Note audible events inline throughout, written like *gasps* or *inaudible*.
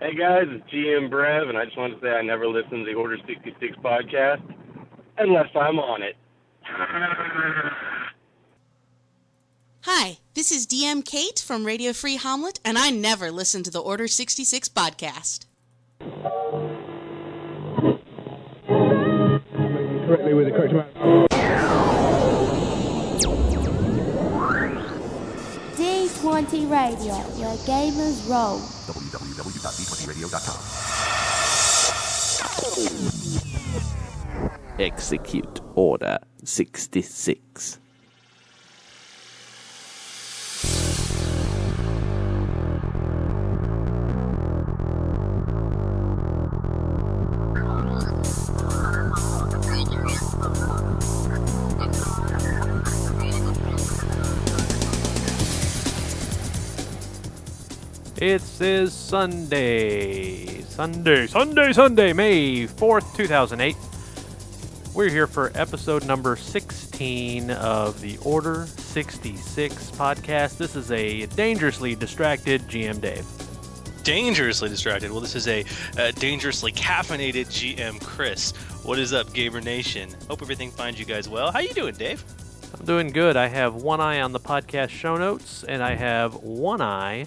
Hey guys, it's GM Brev, and I just want to say I never listen to the Order 66 podcast unless I'm on it. Hi, this is DM Kate from Radio Free Hommlet, and I never listen to the Order 66 podcast. correctly with the correct amount. D20 Radio, where gamers roll. Execute Order 66. It is Sunday, Sunday, Sunday, Sunday, May 4th, 2008. We're here for episode number 16 of the Order 66 podcast. This is a dangerously distracted GM Dave. dangerously distracted. Well, this is a uh, dangerously caffeinated GM Chris. What is up, Gamer Nation? Hope everything finds you guys well. How you doing, Dave? I'm doing good. I have one eye on the podcast show notes, and I have one eye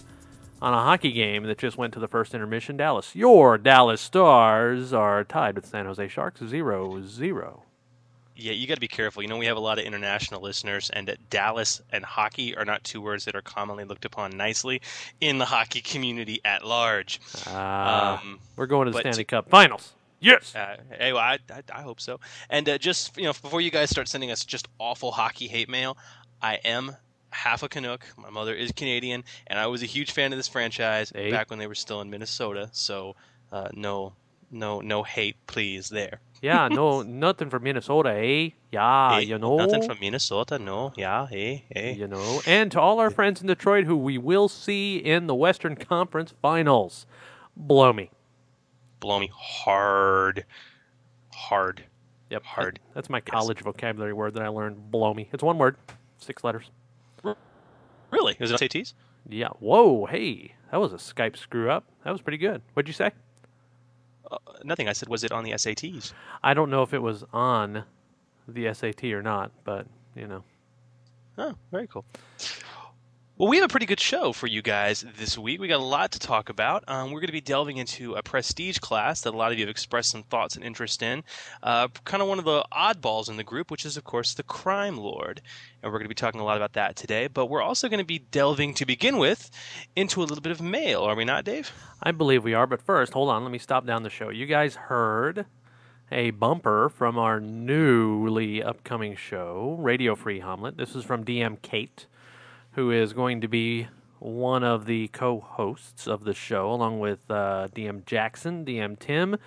on a hockey game that just went to the first intermission. Dallas, your Dallas Stars are tied with San Jose Sharks 0 0. Yeah, you got to be careful. You know, we have a lot of international listeners, and Dallas and hockey are not two words that are commonly looked upon nicely in the hockey community at large. Uh, Um, we're going to the Stanley Cup Finals. Yes. Uh, hey, well, I, I, I hope so. And uh, just you know, before you guys start sending us just awful hockey hate mail, I am half a Canuck. My mother is Canadian, and I was a huge fan of this franchise Hey. back when they were still in Minnesota. So uh, no, no, no hate, please. There. yeah, *laughs* no, nothing from Minnesota, eh? Yeah, Hey, you know. nothing from Minnesota. No, yeah, hey, hey. You know. And to all our friends in Detroit who we will see in the Western Conference Finals, blow me. Blow me hard, hard. Yep. Hard. that's my college vocabulary word that I learned. Blow me. It's one word, six letters. Really? Is it SATs? Yeah. Whoa. Hey, that was a Skype screw up. That was pretty good. What'd you say? Uh, nothing. I said, was it on the SATs? I don't know if it was on the SAT or not, but you know. Oh, very cool. Well, we have a pretty good show for you guys this week. We got a lot to talk about. Um, we're going to be delving into a prestige class that a lot of you have expressed some thoughts and interest in. Uh, kind of one of the oddballs in the group, which is, of course, the Crime Lord. And we're going to be talking a lot about that today. But we're also going to be delving, to begin with, into a little bit of mail, are we not, Dave? I believe we are, but first, hold on. Let me stop down the show. You guys heard a bumper from our newly upcoming show, Radio Free Hommlet. This is from DM Kate, who is going to be one of the co-hosts of the show, along with uh, DM Jackson, DM Tim,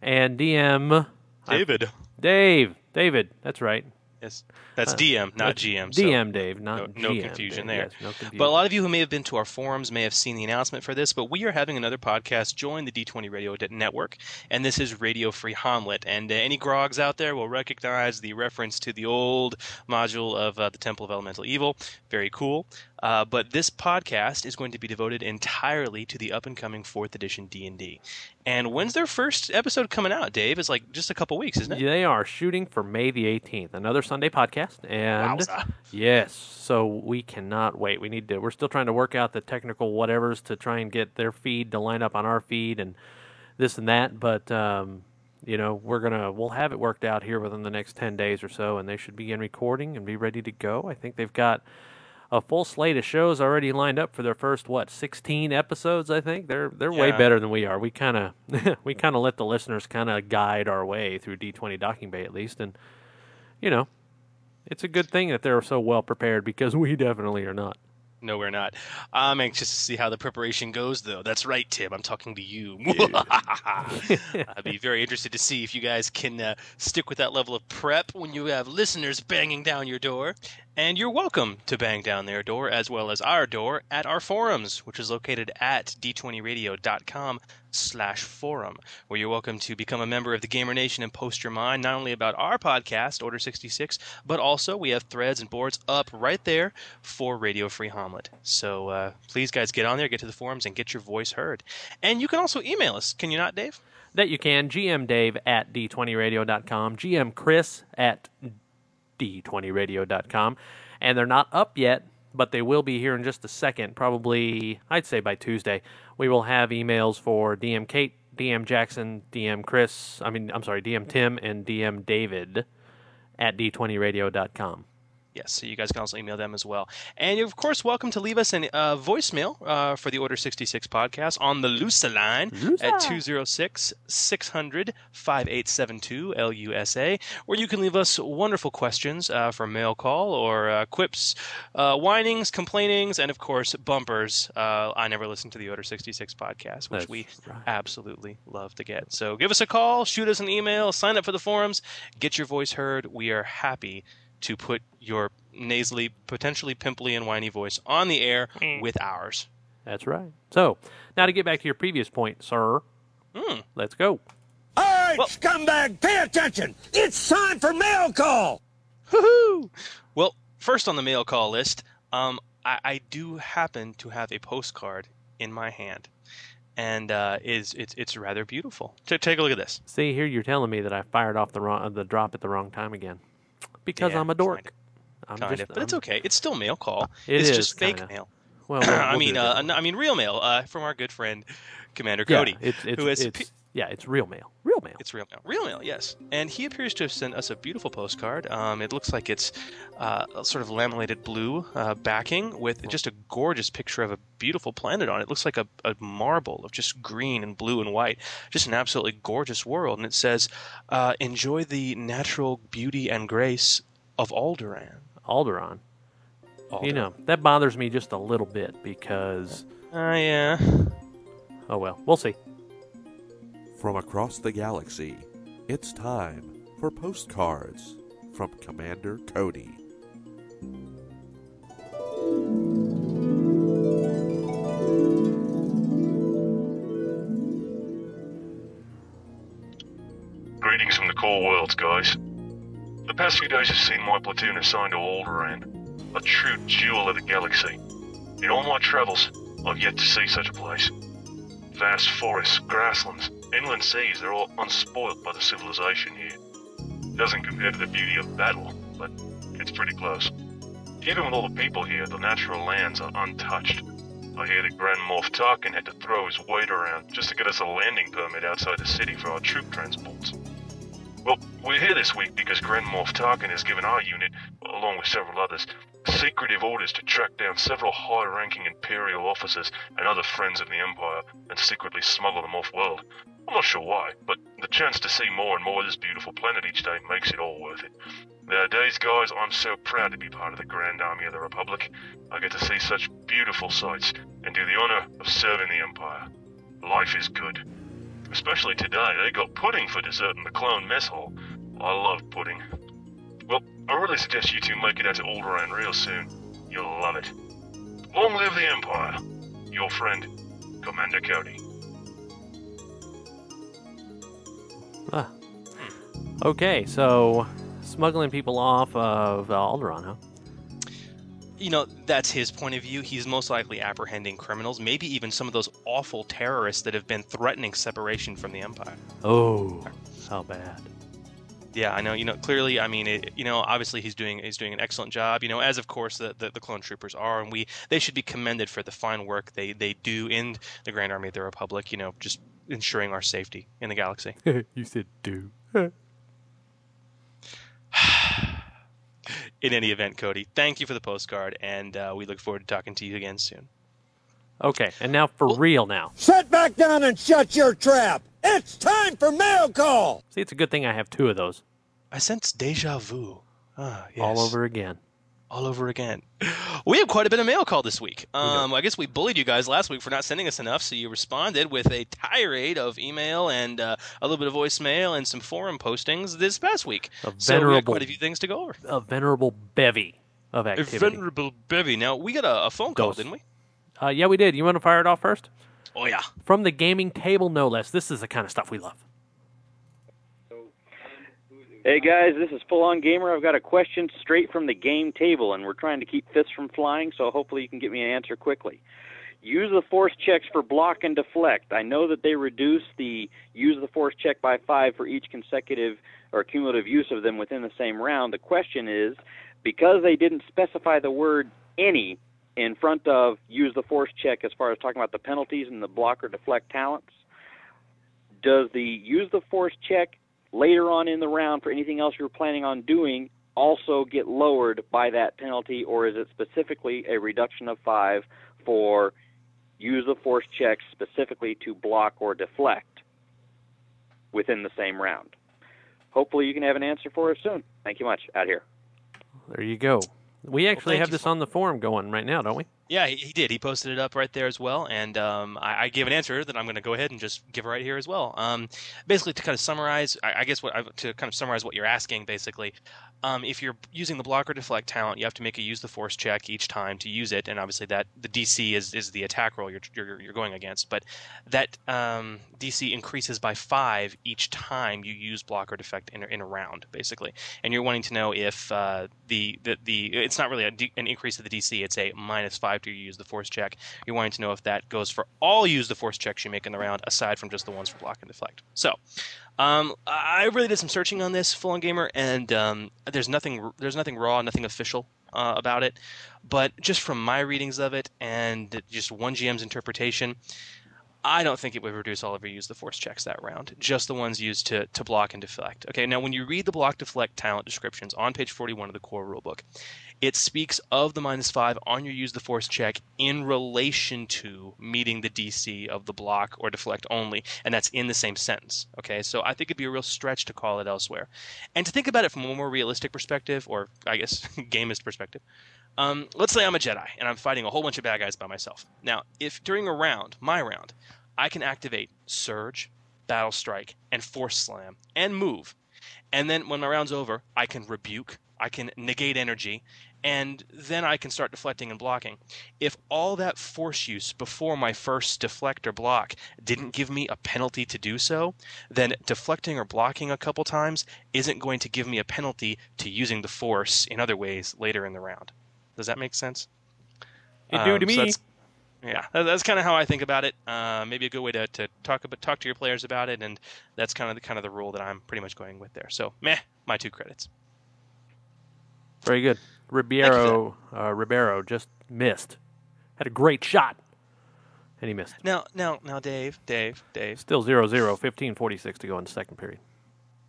and DM I- David. Dave. David, that's right. Yes. That's Uh, DM, not GM. so- DM Dave, not no, no confusion Dave. there. Yes, no confusion. But a lot of you who may have been to our forums may have seen the announcement for this, but we are having another podcast join the D20 Radio Network, and this is Radio Free Hommlet. And uh, any grogs out there will recognize the reference to the old module of uh, the Temple of Elemental Evil. Very cool. Uh, but this podcast is going to be devoted entirely to the up-and-coming fourth edition D&D. And when's their first episode coming out, Dave? It's like just a couple weeks, isn't it? They are shooting for May the 18th, another Sunday podcast, and Wowza. *laughs* yes, so we cannot wait. We need to. We're still trying to work out the technical whatevers to try and get their feed to line up on our feed and this and that. But um, you know, we're gonna we'll have it worked out here within the next 10 days or so, and they should begin recording and be ready to go. I think they've got a full slate of shows already lined up for their first what 16 episodes i think they're they're way better than we are we kind of *laughs* we kind of let the listeners kind of guide our way through d20 docking bay at least and you know it's a good thing that they're so well prepared because we definitely are not No, we're not. I'm anxious to see how the preparation goes, though. That's right, Tim. I'm talking to you. *laughs* I'd be very interested to see if you guys can uh, stick with that level of prep when you have listeners banging down your door. And you're welcome to bang down their door as well as our door at our forums, which is located at d20radio.com slash forum, where you're welcome to become a member of the Gamer Nation and post your mind not only about our podcast, Order 66, but also we have threads and boards up right there for Radio Free Hommlet. So uh, please, guys, get on there, get to the forums, and get your voice heard. And you can also email us. Can you not, Dave? That you can. GM Dave at D20radio.com. GM Chris at D20radio.com. And they're not up yet, but they will be here in just a second. Probably, I'd say by Tuesday. We will have emails for DM Kate, DM Jackson, DM Chris, I mean, I'm sorry, DM Tim, and DM David at D20radio.com. Yes, so you guys can also email them as well. And you're, of course, welcome to leave us a uh, voicemail uh, for the Order 66 podcast on the Lusa line at 206 600 5872 LUSA, where you can leave us wonderful questions uh, for mail call or uh, quips, uh, whinings, complainings, and, of course, bumpers. Uh, I never listened to the Order 66 podcast, which That's we right. absolutely love to get. So give us a call, shoot us an email, sign up for the forums, get your voice heard. We are happy to put your nasally, potentially pimply and whiny voice on the air with ours. That's right. So, now to get back to your previous point, sir, Hmm. let's go. All right, scumbag, pay attention. It's time for mail call. Woohoo! Well, first on the mail call list, um, I, I do happen to have a postcard in my hand, and uh, is it's it's rather beautiful. Ta take a look at this. See, here you're telling me that I fired off the wrong, uh, the drop at the wrong time again. Because Yeah, I'm a dork. I'm Kind just, of, but it's I'm- okay. It's still mail call. It it's is, just fake kinda. mail. Well, we'll- *laughs* I mean, uh, I mean, real mail uh, from our good friend Commander Yeah, Cody, it's, it's, who has it's, yeah, it's real mail. Real mail. It's real mail. Real mail, yes. And he appears to have sent us a beautiful postcard. Um, it looks like it's uh, sort of laminated blue uh, backing with just a gorgeous picture of a beautiful planet on it. It looks like a, a marble of just green and blue and white. Just an absolutely gorgeous world. And it says, uh, Enjoy the natural beauty and grace of Alderaan. Alderon. You know, that bothers me just a little bit because, Uh, yeah. oh well, we'll see. From across the galaxy, it's time for postcards from Commander Cody. Greetings from the core worlds, guys. The past few days have seen my platoon assigned to Alderaan, a true jewel of the galaxy. In all my travels, I've yet to see such a place. Vast forests, grasslands, inland seas, they're all unspoilt by the civilization here. Doesn't compare to the beauty of battle, but it's pretty close. Even with all the people here, the natural lands are untouched. I hear that Grand Moff Tarkin had to throw his weight around just to get us a landing permit outside the city for our troop transports. Well, we're here this week because Grand Moff Tarkin has given our unit, along with several others, secretive orders to track down several high-ranking Imperial officers and other friends of the Empire and secretly smuggle them off-world. I'm not sure why, but the chance to see more and more of this beautiful planet each day makes it all worth it. Nowadays, guys, I'm so proud to be part of the Grand Army of the Republic. I get to see such beautiful sights and do the honor of serving the Empire. Life is good. Especially today, they got pudding for dessert in the clone mess hall. I love pudding. Well, I really suggest you two make it out to Alderaan real soon. You'll love it. Long live the Empire. Your friend, Commander Cody. Ah. Okay, so smuggling people off of uh, Alderaan, huh? You know, that's his point of view. He's most likely apprehending criminals, maybe even some of those awful terrorists that have been threatening separation from the Empire. Oh, how bad. Yeah, I know. You know, clearly, I mean, it, you know, obviously he's doing he's doing an excellent job. You know, as of course the, the, the clone troopers are, and we they should be commended for the fine work they they do in the Grand Army of the Republic. You know, just ensuring our safety in the galaxy. *laughs* you said do. *sighs* In any event, Cody, thank you for the postcard, and uh, we look forward to talking to you again soon. Okay, and now for real now. Sit back down and shut your trap. It's time for mail call. See, it's a good thing I have two of those. I sense deja vu. Ah, yes. All over again. all over again. *sighs* We have quite a bit of mail call this week. Um, I guess we bullied you guys last week for not sending us enough, so you responded with a tirade of email and uh, a little bit of voicemail and some forum postings this past week. A So we got venerable- quite a few things to go over. A venerable bevy of action. A activity. venerable bevy. Now we got a, a phone call, Dose. didn't we? uh, yeah, we did. You want to fire it off first? Oh yeah. From the gaming table, no less. This is the kind of stuff we love. Hey guys, this is Full On Gamer. I've got a question straight from the game table, and we're trying to keep fists from flying, so hopefully you can get me an answer quickly. Use the force checks for block and deflect. I know that they reduce the use the force check by five for each consecutive or cumulative use of them within the same round. The question is, because they didn't specify the word any in front of use the force check as far as talking about the penalties and the block or deflect talents, does the use the force check later on in the round for anything else you're planning on doing also get lowered by that penalty, or is it specifically a reduction of five for use the force check specifically to block or deflect within the same round? Hopefully, you can have an answer for us soon. Thank you much. Out here. There you go. We actually thank have this on the forum going right now, don't we? Yeah, he, he did. He posted it up right there as well, and um, I, I gave an answer that I'm going to go ahead and just give right here as well. Um, basically, to kind of summarize, I, I guess what to kind of summarize what you're asking, basically, um, if you're using the block or deflect talent, you have to make a use the force check each time to use it, and obviously that the DC is, is the attack roll you're, you're, you're going against, but that um, DC increases by five each time you use block or deflect in, in a round, basically, and you're wanting to know if uh, the, the the it's not really an increase of the DC, it's a minus five to use the force check. You're wanting to know if that goes for all use the force checks you make in the round, aside from just the ones for block and deflect. So. Um, I really did some searching on this full on gamer, and um, there's nothing there's nothing raw, nothing official uh, about it. But just from my readings of it and just one GM's interpretation, I don't think it would reduce all of your use the force checks that round. Just the ones used to to block and deflect. Okay, now when you read the block deflect talent descriptions on page 41 of the core rulebook, it speaks of the minus five on your use the force check in relation to meeting the DC of the block or deflect only, and that's in the same sentence. Okay, so I think it'd be a real stretch to call it elsewhere. And to think about it from a more realistic perspective, or I guess *laughs* gamist perspective, um, let's say I'm a Jedi and I'm fighting a whole bunch of bad guys by myself. Now, if during a round, my round, I can activate Surge, Battle Strike, and Force Slam, and move. And then when my round's over, I can rebuke, I can negate energy, and then I can start deflecting and blocking. If all that force use before my first deflect or block didn't give me a penalty to do so, then deflecting or blocking a couple times isn't going to give me a penalty to using the force in other ways later in the round. Does that make sense? It do to Um, so me. that's- yeah, that- that's kind of how I think about it. Uh, maybe a good way to, to talk about talk to your players about it, and that's kind of the kind of the rule that I'm pretty much going with there. So, meh, my two credits. Very good. Ribeiro, uh, Ribeiro just missed. Had a great shot, and he missed. Now, now, now, Dave, Dave, Dave, Still 0 0, 1546 to go in the second period.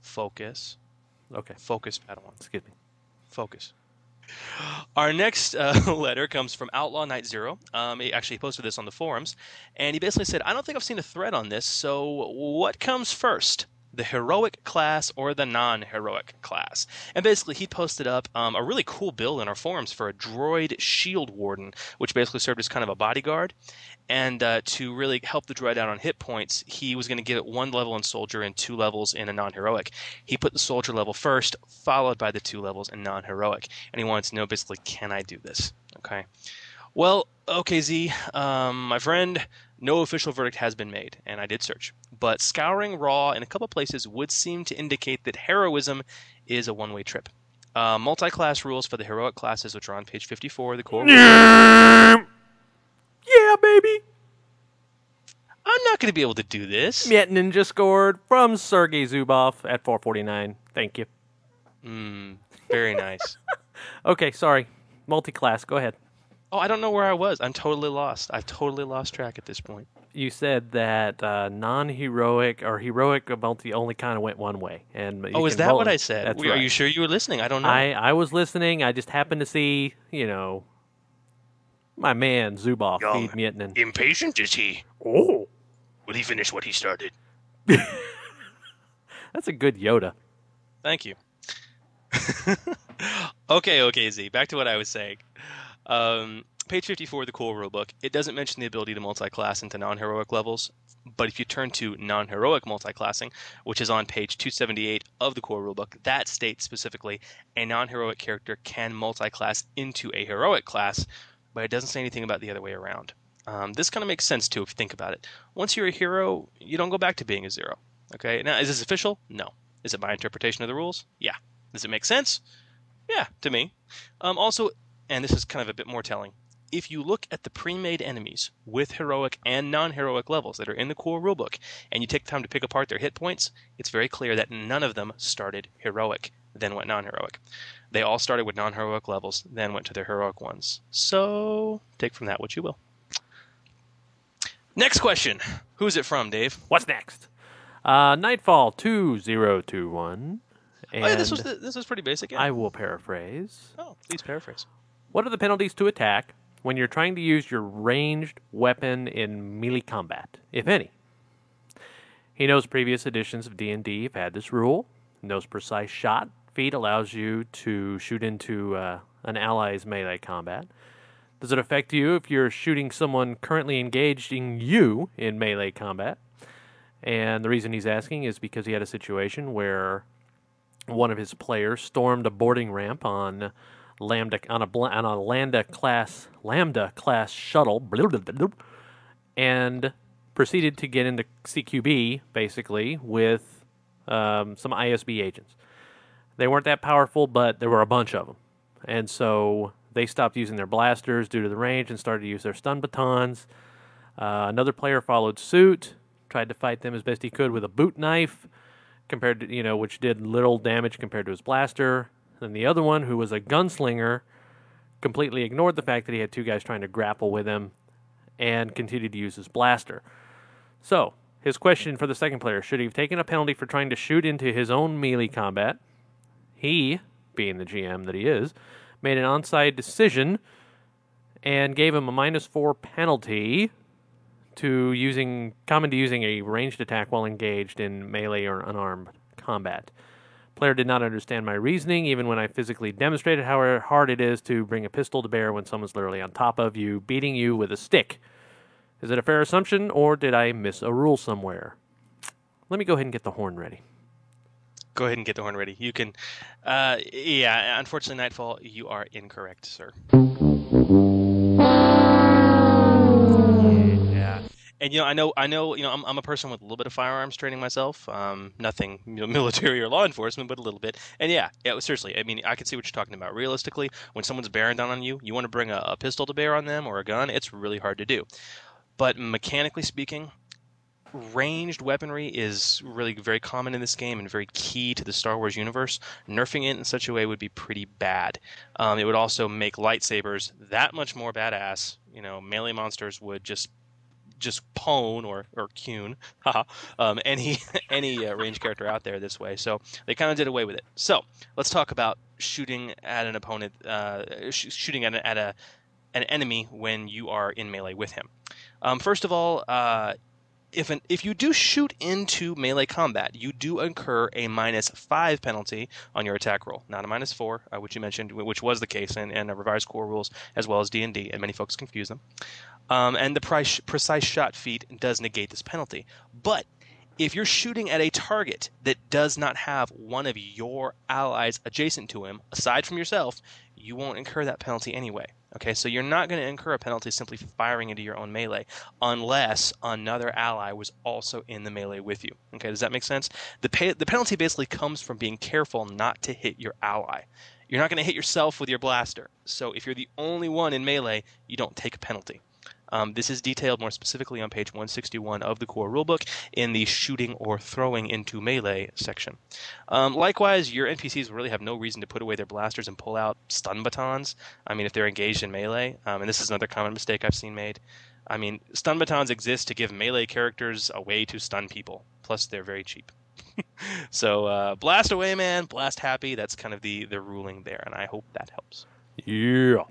focus, Okay, focus, Padawan, excuse me. focus. Our next uh, *laughs* letter comes from Outlaw Night Zero. Um, he actually posted this on the forums, and he basically said, "I don't think I've seen a thread on this. So, what comes first, the heroic class or the non-heroic class?" And basically, he posted up um, a really cool build in our forums for a droid shield warden, which basically served as kind of a bodyguard. And uh, to really help the droid out on hit points, he was going to give it one level in soldier and two levels in a non-heroic. He put the soldier level first, followed by the two levels in non-heroic, and he wanted to know basically, can I do this? Okay. Well, okay, Z, um, my friend, no official verdict has been made, and I did search. But scouring raw in a couple places would seem to indicate that heroism is a one-way trip. Uh, multi-class rules for the heroic classes, which are on page 54 of the core. Yeah, baby. I'm not going to be able to do this. Miettinen scored from Sergei Zubov at 449. Thank you. Mm, very nice. *laughs* Okay, sorry. Multi-class. Go ahead. Oh, I don't know where I was. I'm totally lost. I've totally lost track at this point. You said that uh, non-heroic or heroic multi only kind of went one way, and you Oh, is that roll what. I said? That's Are right. you sure you were listening? I don't know. I I was listening. I just happened to see, you know, my man Zubov Young. feed Miettinen. Impatient is he? Oh, Will he finish what he started? *laughs* that's a good Yoda. Thank you. *laughs* okay, okay, Z. Back to what I was saying. Um, page 54 of the Core Rulebook, it doesn't mention the ability to multi-class into non-heroic levels, but if you turn to non-heroic multi-classing, which is on page 278 of the Core Rulebook, that states specifically a non-heroic character can multi-class into a heroic class, but it doesn't say anything about the other way around. Um, this kind of makes sense too if you think about it. Once you're a hero, you don't go back to being a zero. Okay, now is this official? No. Is it my interpretation of the rules? Yeah. Does it make sense? Yeah, to me. Um, also, and this is kind of a bit more telling, if you look at the pre-made enemies with heroic and non-heroic levels that are in the core rulebook, and you take the time to pick apart their hit points, it's very clear that none of them started heroic, then went non-heroic. They all started with non-heroic levels, then went to their heroic ones. So take from that what you will. Next question. Who's it from, Dave? What's next? Uh, Nightfall 2021. oh, yeah, this was the, this was pretty basic. Yeah. I will paraphrase. Oh, please paraphrase. What are the penalties to attack when you're trying to use your ranged weapon in melee combat, if any? He knows previous editions of D&D have had this rule. Knows precise shot feat allows you to shoot into uh, an ally's melee combat. Does it affect you if you're shooting someone currently engaging you in melee combat? And the reason he's asking is because he had a situation where one of his players stormed a boarding ramp on Lambda on a on a Lambda class Lambda class shuttle and proceeded to get into CQB basically with um, some ISB agents. They weren't that powerful, but there were a bunch of them, and so they stopped using their blasters due to the range and started to use their stun batons. Uh, another player followed suit, tried to fight them as best he could with a boot knife, compared to you know which did little damage compared to his blaster. And the other one, who was a gunslinger, completely ignored the fact that he had two guys trying to grapple with him, and continued to use his blaster. So his question for the second player: Should he have taken a penalty for trying to shoot into his own melee combat? He, being the GM that he is, made an onside decision and gave him a minus four penalty to using common to using a ranged attack while engaged in melee or unarmed combat. Player did not understand my reasoning, even when I physically demonstrated how hard it is to bring a pistol to bear when someone's literally on top of you, beating you with a stick. Is it a fair assumption, or did I miss a rule somewhere? Let me go ahead and get the horn ready. Go ahead and get the horn ready. You can, uh, yeah. Unfortunately, Nightfall, you are incorrect, sir. And you know, I know, I know, you know, I'm, I'm a person with a little bit of firearms training myself. Um, nothing you know, *laughs* military or law enforcement, but a little bit. And yeah, yeah, seriously, I mean, I can see what you're talking about. Realistically, when someone's bearing down on you, you want to bring a, a pistol to bear on them or a gun. It's really hard to do. But mechanically speaking, ranged weaponry is really very common in this game and very key to the Star Wars universe. Nerfing it in such a way would be pretty bad. Um, it would also make lightsabers that much more badass. You know, melee monsters would just just pwn or or Cune, *laughs* um, any *laughs* any uh, range character out there this way. So they kind of did away with it. So let's talk about shooting at an opponent, uh, sh- shooting at, a, at a an enemy when you are in melee with him. Um, first of all, uh, if an, if you do shoot into melee combat, you do incur a minus five penalty on your attack roll, not a minus four, uh, which you mentioned, which was the case in, in revised core rules as well as D and D, and many folks confuse them. Um, and the price, precise shot feat does negate this penalty, but if you're shooting at a target that does not have one of your allies adjacent to him, aside from yourself, you won't incur that penalty anyway. Okay, so you're not going to incur a penalty simply firing into your own melee unless another ally was also in the melee with you. Okay, does that make sense? The pay, the penalty basically comes from being careful not to hit your ally. You're not going to hit yourself with your blaster. So if you're the only one in melee, you don't take a penalty. Um, this is detailed more specifically on page 161 of the core rulebook in the shooting or throwing into melee section. Um, likewise, your NPCs really have no reason to put away their blasters and pull out stun batons. I mean, if they're engaged in melee, um, and this is another common mistake I've seen made. I mean, stun batons exist to give melee characters a way to stun people. Plus, they're very cheap. *laughs* so, uh, blast away, man. Blast happy. That's kind of the the ruling there, and I hope that helps. Yeah.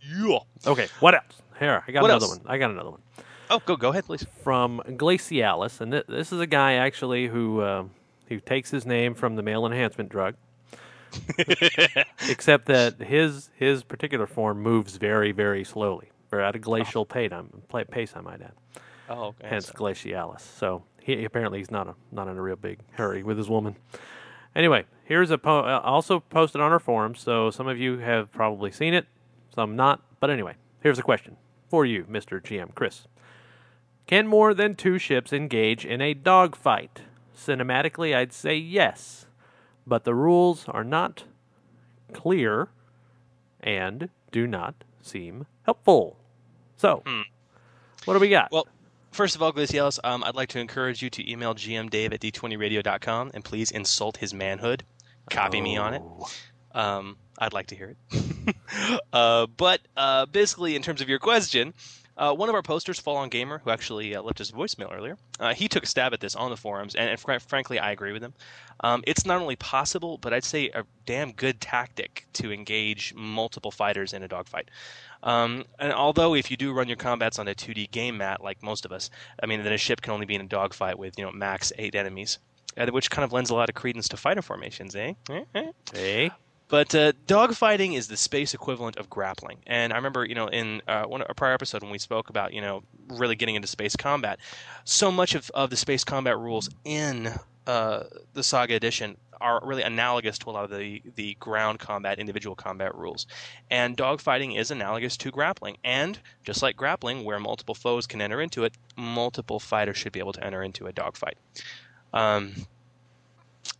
Yeah. Okay. What else? Here, I got What another else? one. I got another one Oh, go go ahead, please. from Glacialis, and th- this is a guy actually who uh, who takes his name from the male enhancement drug. *laughs* Except that his his particular form moves very very slowly, or at a glacial pace. I pace, I might add. Oh, okay. Hence Glacialis. So he apparently he's not a not in a real big hurry with his woman. Anyway, here's a po- uh, also posted on our forum, so some of you have probably seen it, some not. But anyway, here's a question for you, Mr. GM Chris. Can more than two ships engage in a dogfight? Cinematically, I'd say yes, but the rules are not clear and do not seem helpful. So, what do we got? Well, first of all, Glacialis, um, I'd like to encourage you to email gmdave at d20radio.com and please insult his manhood. Copy me on it. Um, I'd like to hear it. *laughs* uh, but uh, basically, in terms of your question, uh, one of our posters, Full On Gamer, who actually uh, left us a voicemail earlier, uh, he took a stab at this on the forums, and, and fr- frankly, I agree with him. Um, it's not only possible, but I'd say a damn good tactic to engage multiple fighters in a dogfight. Um, and although if you do run your combats on a 2D game mat, like most of us, I mean, then a ship can only be in a dogfight with you know max eight enemies, uh, which kind of lends a lot of credence to fighter formations, eh? Eh? Eh? Hey. But uh, dogfighting is the space equivalent of grappling. And I remember, you know, in uh, one a prior episode when we spoke about, you know, really getting into space combat, so much of, of the space combat rules in uh, the Saga Edition are really analogous to a lot of the, the ground combat, individual combat rules. And dogfighting is analogous to grappling. And just like grappling, where multiple foes can enter into it, multiple fighters should be able to enter into a dogfight. Um,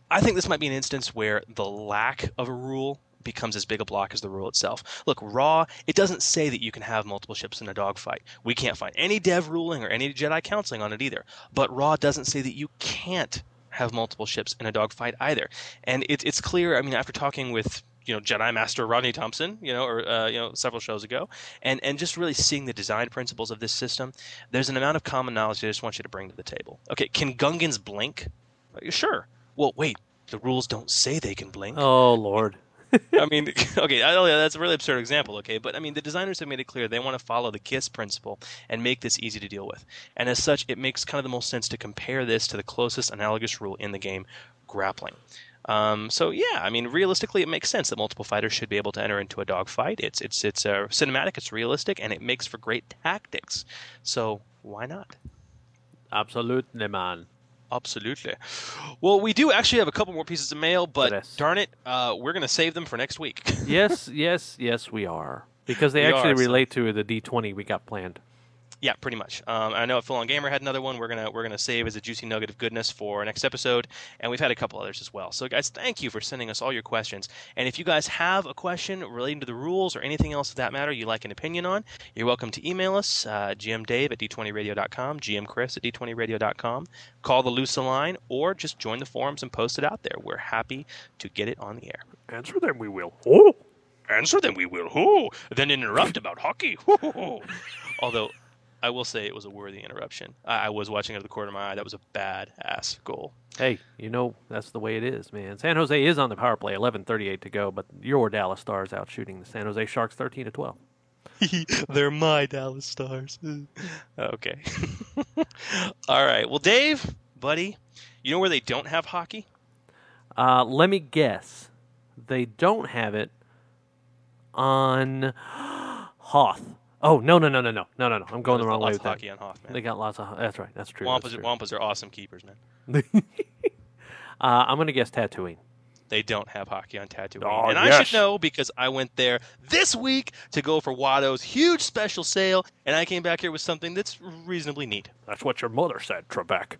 I think this might be an instance where the lack of a rule becomes as big a block as the rule itself. Look, Raw, it doesn't say that you can have multiple ships in a dogfight. We can't find any dev ruling or any Jedi counseling on it either. But Raw doesn't say that you can't have multiple ships in a dogfight either. And it, it's clear, I mean, after talking with you know Jedi Master Rodney Thompson, you know, or uh, you know several shows ago, and and just really seeing the design principles of this system, there's an amount of common knowledge I just want you to bring to the table. Okay, can Gungans blink? Uh, Sure. Well, wait, the rules don't say they can blink. Oh Lord. *laughs* I mean, *laughs* okay, I that's a really absurd example, okay, but I mean, the designers have made it clear they want to follow the KISS principle and make this easy to deal with. And as such, it makes kind of the most sense to compare this to the closest analogous rule in the game, grappling. Um, so yeah, I mean, realistically, it makes sense that multiple fighters should be able to enter into a dogfight. It's it's it's uh, cinematic, it's realistic, and it makes for great tactics. So why not? Absolutely, man. Absolutely. Well, we do actually have a couple more pieces of mail, but Yes. darn it, uh, we're going to save them for next week. *laughs* yes, yes, yes, we are because they We actually are, so- relate to the D20 we got planned. Yeah, pretty much. Um, I know Full On Gamer had another one. We're gonna we're gonna save as a juicy nugget of goodness for next episode, and we've had a couple others as well. So, guys, thank you for sending us all your questions. And if you guys have a question relating to the rules or anything else of that matter you'd like an opinion on, you're welcome to email us, uh, gmdave at d20radio.com, gmchris at d20radio.com, call the Lusa line, or just join the forums and post it out there. We're happy to get it on the air. Answer them, we will. Oh. Answer them, we will. Who? Then interrupt about hockey. *laughs* Although, I will say it was a worthy interruption. I, I was watching out of the corner of my eye. That was a bad ass goal. Hey, you know that's the way it is, man. San Jose is on the power play, 11:38 to go, but your Dallas Stars out shooting the San Jose Sharks 13 to 12. *laughs* They're my Dallas Stars. *laughs* okay. *laughs* All right. Well, Dave, buddy, you know where they don't have hockey? Uh, let me guess. They don't have it on *gasps* Hoth. Oh no no no no no no no no! I'm going the wrong way lots with of that. hockey on Hoth, man. They got lots of. That's right. That's true. Wampas, that's true. Wampas are awesome keepers, man. *laughs* *laughs* Uh, I'm gonna guess Tatooine. They don't have hockey on Tatooine. Oh, and I yes. should know because I went there this week to go for Watto's huge special sale, and I came back here with something that's reasonably neat. That's what your mother said, Trebek.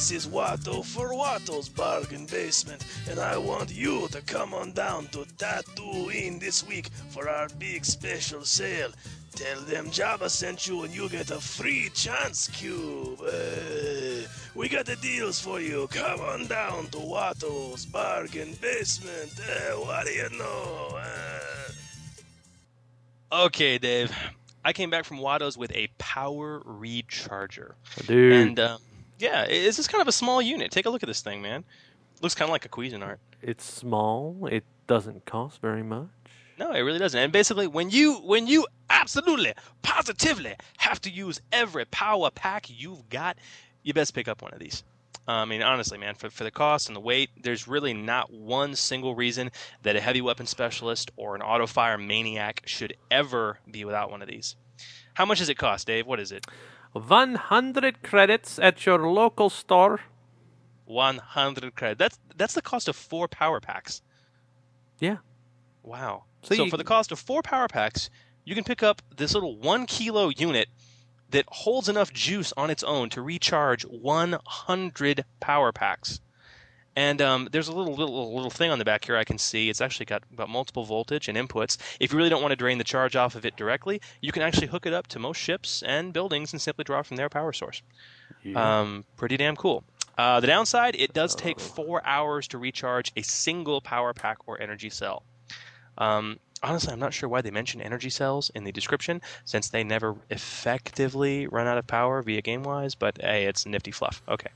This is Watto for Watto's Bargain Basement, and I want you to come on down to Tatooine this week for our big special sale. Tell them Jabba sent you and you get a free chance cube. Hey, we got the deals for you. Come on down to Watto's Bargain Basement. Eh, what do you know? Eh. Okay, Dave. I came back from Watto's with a power recharger. Dude. And uh, yeah, it's just kind of a small unit. Take a look at this thing, man. Looks kind of like a Cuisinart. It's small. It doesn't cost very much. No, it really doesn't. And basically, when you when you absolutely positively have to use every power pack you've got, you best pick up one of these. Uh, I mean, honestly, man, for, for the cost and the weight, there's really not one single reason that a heavy weapon specialist or an auto fire maniac should ever be without one of these. How much does it cost, Dave? What is it? 100 credits at your local store. 100 credits. That's that's the cost of four power packs. Yeah. Wow. So So, you- for the cost of four power packs, you can pick up this little one kilo unit that holds enough juice on its own to recharge 100 power packs. And um, there's a little, little little thing on the back here I can see. It's actually got, about multiple voltage and inputs. If you really don't want to drain the charge off of it directly, you can actually hook it up to most ships and buildings and simply draw from their power source. Um, pretty damn cool. Uh, the downside, it does take four hours to recharge a single power pack or energy cell. Um, honestly, I'm not sure why they mention energy cells in the description, since they never effectively run out of power via GameWise. But hey, it's nifty fluff. Okay.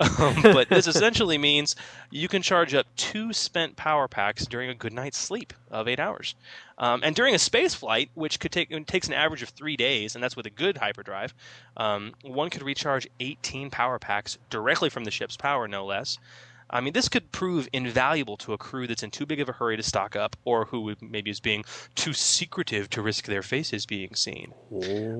Um, *laughs* but this essentially means you can charge up two spent power packs during a good night's sleep of eight hours, um, and during a space flight, which could take takes an average of three days, and that's with a good hyperdrive. Um, one could recharge 18 power packs directly from the ship's power, no less. I mean, this could prove invaluable to a crew that's in too big of a hurry to stock up, or who maybe is being too secretive to risk their faces being seen.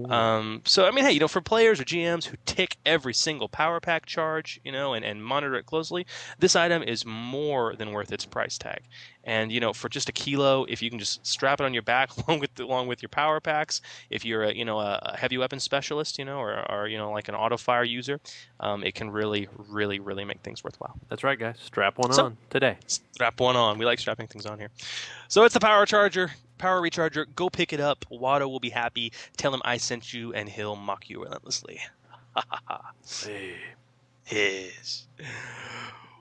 Um, so, I mean, hey, you know, for players or GMs who tick every single power pack charge, you know, and, and monitor it closely, this item is more than worth its price tag. And you know, for just a kilo, if you can just strap it on your back *laughs* along with along with your power packs, if you're a you know a heavy weapon specialist, you know, or, or you know like an auto fire user, um, it can really, really, really make things worthwhile. That's right, guys. Strap one So- on today. Strap one on. We like strapping things on here. So it's the power charger, power recharger. Go pick it up. Watto will be happy. Tell him I sent you, and he'll mock you relentlessly. *laughs* See his.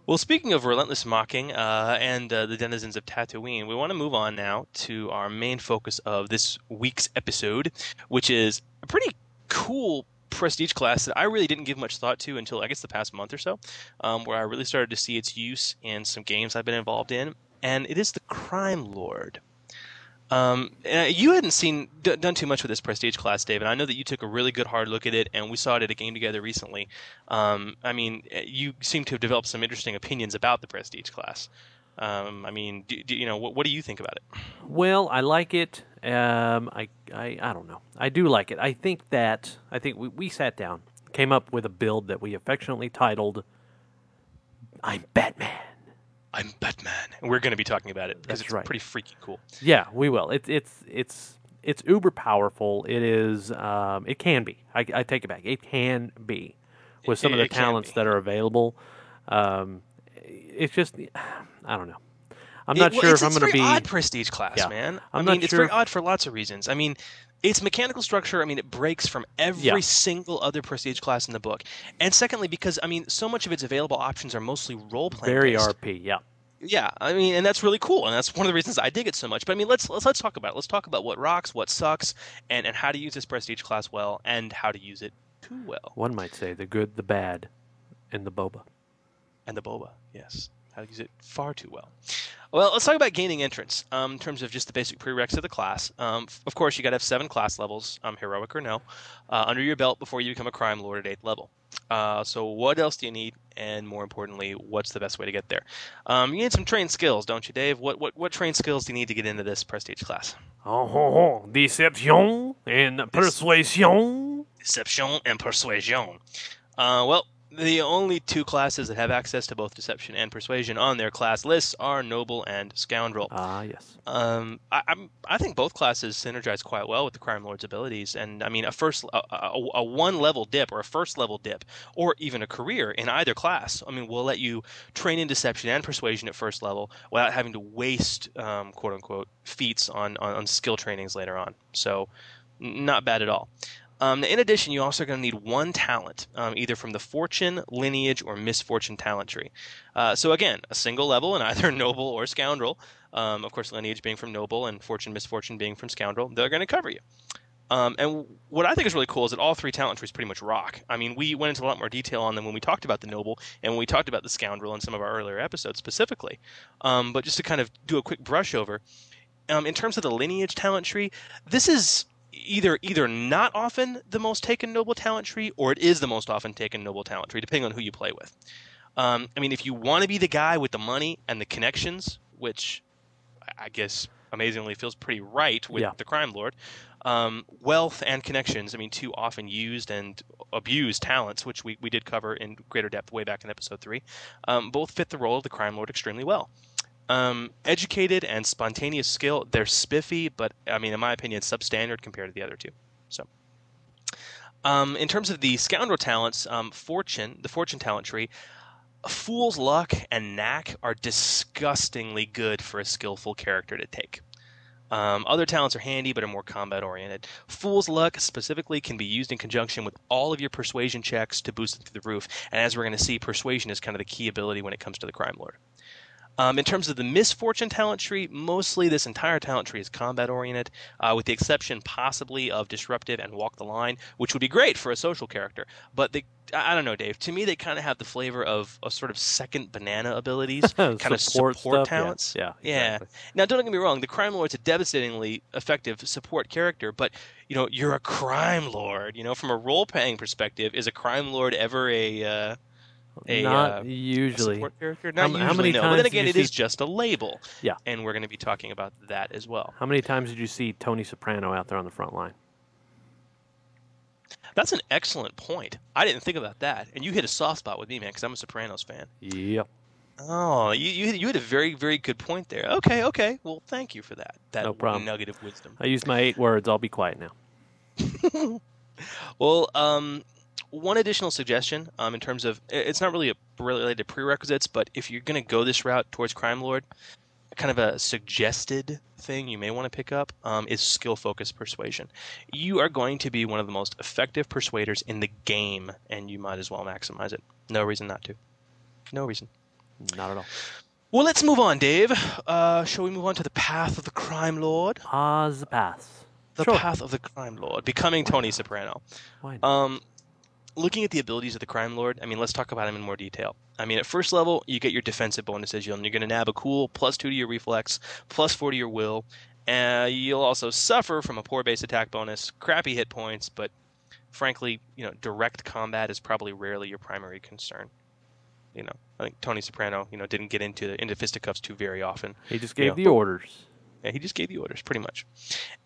Well, speaking of relentless mocking uh, and uh, the denizens of Tatooine, we want to move on now to our main focus of this week's episode, which is a pretty cool prestige class that I really didn't give much thought to until I guess the past month or so, um, where I really started to see its use in some games I've been involved in, and it is the Crime Lord. Um, uh, you hadn't seen d- done too much with this prestige class, David. I know that you took a really good hard look at it, and we saw it at a game together recently. Um, I mean, uh, you seem to have developed some interesting opinions about the prestige class. Um, I mean, do, do, you know what, what do you think about it? Well, I like it. Um, I, I, I don't know. I do like it. I think that I think we, we sat down, came up with a build that we affectionately titled "I'm Batman." I'm Batman, and we're going to be talking about it because That's it's right. pretty freaking cool. Yeah, we will. It's it's it's it's uber powerful. It is. Um, it can be. I, I take it back. It can be with some of the talents that are available. Um, it's just. I don't know. I'm It- not well, sure if I'm going to be odd prestige class, Yeah. man. I'm I mean, not it's sure very if- odd for lots of reasons. I mean, its mechanical structure. I mean, it breaks from every Yeah. single other prestige class in the book. And secondly, because I mean, so much of its available options are mostly role playing. very based. RP. Yeah. Yeah, I mean, and that's really cool, and that's one of the reasons I dig it so much. But I mean, let's let's let's talk about it. Let's talk about what rocks, what sucks, and and how to use this prestige class well, and how to use it too well. One might say the good, the bad, and the boba. and the boba. Yes, how to use it far too well. Well, let's talk about gaining entrance um, in terms of just the basic prereqs of the class. Um, f- of course, you got to have seven class levels, um, heroic or no, uh, under your belt before you become a crime lord at eighth level. Uh, so, what else do you need? And more importantly, what's the best way to get there? Um, you need some trained skills, don't you, Dave? What what what trained skills do you need to get into this prestige class? Oh, ho, ho. deception and persuasion. Deception and Persuasion. Uh, well, the only two classes that have access to both Deception and Persuasion on their class lists are Noble and Scoundrel. Ah, yes. Um, I, I'm, I think both classes synergize quite well with the Crime Lord's abilities, and I mean a first, a, a, a one level dip or a first level dip, or even a career in either class. I mean, will let you train in Deception and Persuasion at first level without having to waste, um, quote unquote, feats on, on on skill trainings later on. So, not bad at all. Um, in addition, you also going to need one talent, um, either from the Fortune, Lineage, or Misfortune talent tree. Uh, so again, a single level in *laughs* either Noble or Scoundrel. Um, of course, Lineage being from Noble and Fortune, Misfortune being from Scoundrel. They're going to cover you. Um, and what I think is really cool is that all three talent trees pretty much rock. I mean, we went into a lot more detail on them when we talked about the Noble and when we talked about the Scoundrel in some of our earlier episodes specifically. Um, but just to kind of do a quick brush over, um, in terms of the lineage talent tree, this is either either not often the most taken noble talent tree, or it is the most often taken noble talent tree, depending on who you play with. Um, I mean, if you want to be the guy with the money and the connections, which I- guess amazingly feels pretty right with Yeah. the crime lord, um, wealth and connections. I mean, two often used and abused talents, which we, we did cover in greater depth way back in episode three, um, both fit the role of the crime lord extremely well. Um, educated and spontaneous skill, they're spiffy, but I mean, in my opinion, substandard compared to the other two. So, um, in terms of the scoundrel talents, um, fortune, the fortune talent tree, fool's luck and knack are disgustingly good for a skillful character to take. Um, other talents are handy but are more combat oriented. Fool's Luck specifically can be used in conjunction with all of your persuasion checks to boost them through the roof. And as we're going to see, persuasion is kind of the key ability when it comes to the Crime Lord. Um, in terms of the misfortune talent tree, mostly this entire talent tree is combat oriented, uh, with the exception possibly of disruptive and walk the line, which would be great for a social character. But they, I don't know, Dave. To me, they kind of have the flavor of a sort of second banana abilities, *laughs* kind of Support support yeah. talents. Yeah, yeah. exactly. Now, don't get me wrong. The crime lord's a devastatingly effective support character, but you know, you're a crime lord. You know, from a role playing perspective, is a crime lord ever a uh, a Not uh, a usually. support character? How Not how usually, many no. But then again, it is see- just a label. Yeah. and we're going to be talking about that as well. How many times did you see Tony Soprano out there on the front line? That's an excellent point. I didn't think about that, and you hit a soft spot with me, man, because I'm a Sopranos fan. Yep. Oh, you, you you had a very very good point there. Okay, okay. Well, thank you for that. That No problem. nugget of wisdom. I used my eight words. I'll be quiet now. *laughs* Well, um, one additional suggestion um, in terms of it's not really a, related to prerequisites, but if you're going to go this route towards crime lord, kind of a suggested thing you may want to pick up um, is skill focused persuasion. You are going to be one of the most effective persuaders in the game, and you might as well maximize it. No reason not to. No reason. Not at all. Well, let's move on, Dave. Uh, shall we move on to the path of the crime lord? Ah, the path. The Sure. path of the crime lord, becoming Tony Soprano. Why not? Um, looking at the abilities of the crime lord, I mean, let's talk about him in more detail. I mean, at first level, you get your defensive bonuses. You'll, you're going to nab a cool plus two to your reflex, plus four to your will. Uh, you'll also suffer from a poor base attack bonus, crappy hit points, but frankly, you know, direct combat is probably rarely your primary concern. You know, I think Tony Soprano, you know, didn't get into the into fisticuffs too very often. He just You gave know, the orders. yeah, he just gave the orders, pretty much.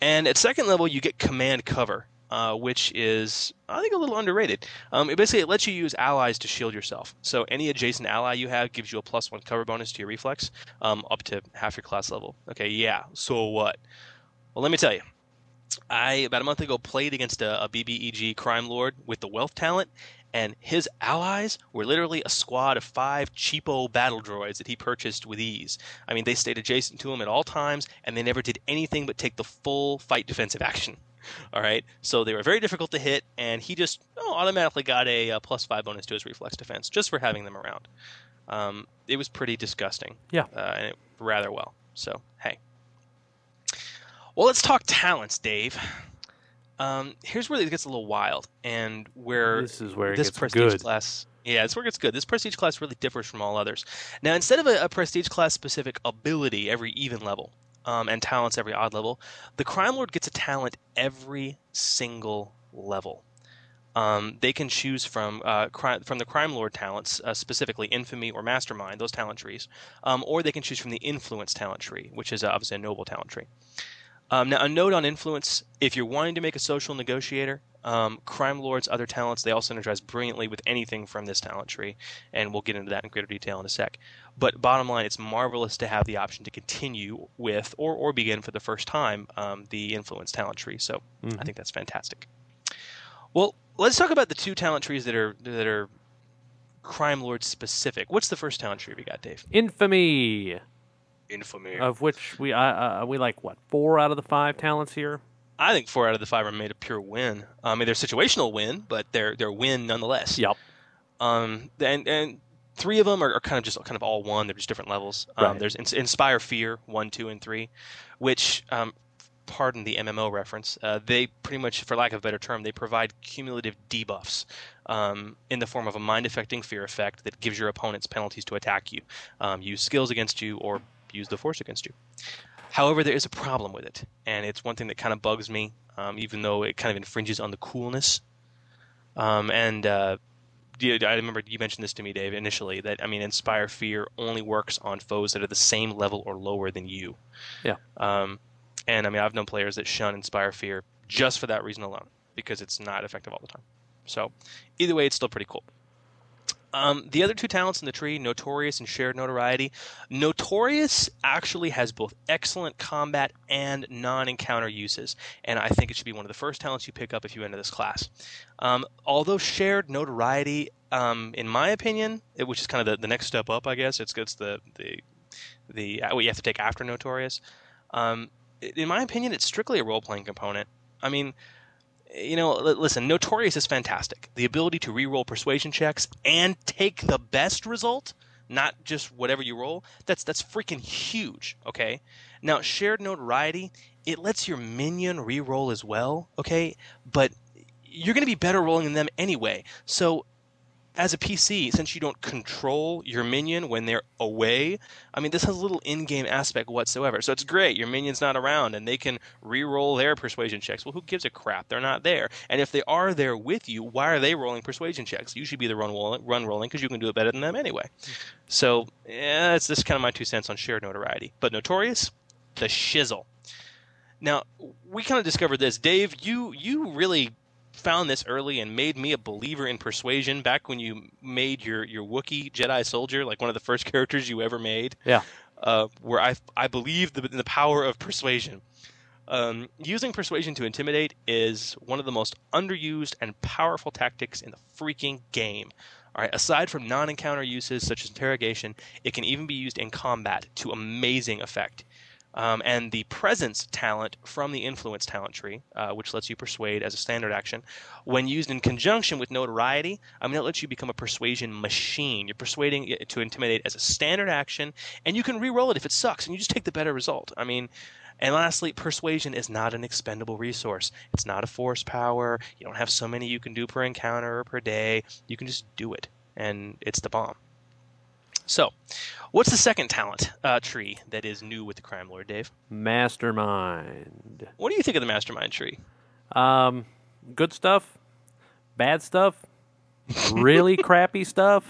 And at second level, you get command cover, uh, which is I think a little underrated. Um, it basically it lets you use allies to shield yourself. So any adjacent ally you have gives you a plus one cover bonus to your reflex, um, up to half your class level. Okay, yeah. So what? Well, let me tell you. I about a month ago played against a, a BBEG crime lord with the wealth talent, and his allies were literally a squad of five cheapo battle droids that he purchased with ease. I mean, they stayed adjacent to him at all times, and they never did anything but take the full fight defensive action. All right, so they were very difficult to hit, and he just oh, automatically got a, uh plus five bonus to his reflex defense just for having them around. Um, it was pretty disgusting. Yeah. uh, and it, rather well. So hey. Well, let's talk talents, Dave. Um, here's where it gets a little wild, and where This is where it this gets prestige good. class. Yeah, this where it gets good. This prestige class really differs from all others. Now, instead of a, a prestige class specific ability every even level, um, and talents every odd level, the crime lord gets a talent every single level. Um, they can choose from uh, cri- from the crime lord talents, uh, specifically infamy or mastermind, those talent trees, um, or they can choose from the influence talent tree, which is uh, obviously a noble talent tree. Um, now, a note on influence: if you're wanting to make a social negotiator, um, crime lord's other talents they all synergize brilliantly with anything from this talent tree, and we'll get into that in greater detail in a sec. But bottom line, it's marvelous to have the option to continue with or or begin for the first time um, the influence talent tree. So Mhm. I think that's fantastic. Well, let's talk about the two talent trees that are that are crime lord specific. What's the first talent tree we got, Dave? Infamy, Infamy. of which we uh, uh, we like what four out of the five talents here. I think four out of the five are made a pure win. I mean, they're situational win, but they're they're win nonetheless. Yep. Um, and and three of them are, are kind of just kind of all one. They're just different levels. Um, Right. There's Ins- Inspire Fear one, two, and three, which um, pardon the MMO reference. Uh, they pretty much, for lack of a better term, they provide cumulative debuffs um, in the form of a mind-affecting fear effect that gives your opponents penalties to attack you, um, use skills against you, or use the force against you. However, there is a problem with it, and it's one thing that kind of bugs me, um, even though it kind of infringes on the coolness. Um, and uh, I remember you mentioned this to me, Dave, initially. That I mean, Inspire Fear only works on foes that are the same level or lower than you. Yeah. Um, and I mean, I've known players that shun Inspire Fear just for that reason alone, because it's not effective all the time. So, either way, it's still pretty cool. Um, the other two talents in the tree, Notorious and Shared Notoriety. Notorious actually has both excellent combat and non-encounter uses, and I think it should be one of the first talents you pick up if you enter this class. Um, although Shared Notoriety, um, in my opinion, it, which is kind of the, the next step up, I guess, it's, it's the the the what you have to take after Notorious. Um, in my opinion, it's strictly a role-playing component. I mean, you know, listen, Notorious is fantastic. The ability to re-roll persuasion checks and take the best result, not just whatever you roll, that's that's freaking huge, okay? Now, shared notoriety, it lets your minion re-roll as well, okay? But you're going to be better rolling than them anyway. So, as a PC, since you don't control your minion when they're away, I mean, this has a little in-game aspect whatsoever. So it's great. Your minion's not around, and they can re-roll their persuasion checks. Well, who gives a crap? They're not there. And if they are there with you, why are they rolling persuasion checks? You should be the run run rolling because you can do it better than them anyway. So yeah, that's just kind of my two cents on shared notoriety. But notorious, the shizzle. Now we kind of discovered this, Dave. You you really found this early and made me a believer in persuasion back when you made your your Wookiee Jedi soldier, like one of the first *laughs* characters you ever made. Yeah. Uh, where I I believe the, in the power of persuasion. Um, using persuasion to intimidate is one of the most underused and powerful tactics in the freaking game. All right, aside from non-encounter uses such as interrogation, it can even be used in combat to amazing effect. Um, and the presence talent from the influence talent tree, uh, which lets you persuade as a standard action, when used in conjunction with notoriety, I mean, it lets you become a persuasion machine. You're persuading to intimidate as a standard action, and you can re-roll it if it sucks, and you just take the better result. I mean, and lastly, persuasion is not an expendable resource. It's not a force power. You don't have so many you can do per encounter or per day. You can just do it, and it's the bomb. So, what's the second talent uh, tree that is new with the Crime Lord, Dave? Mastermind. What do you think of the Mastermind tree? Um, good stuff, bad stuff, really *laughs* crappy stuff.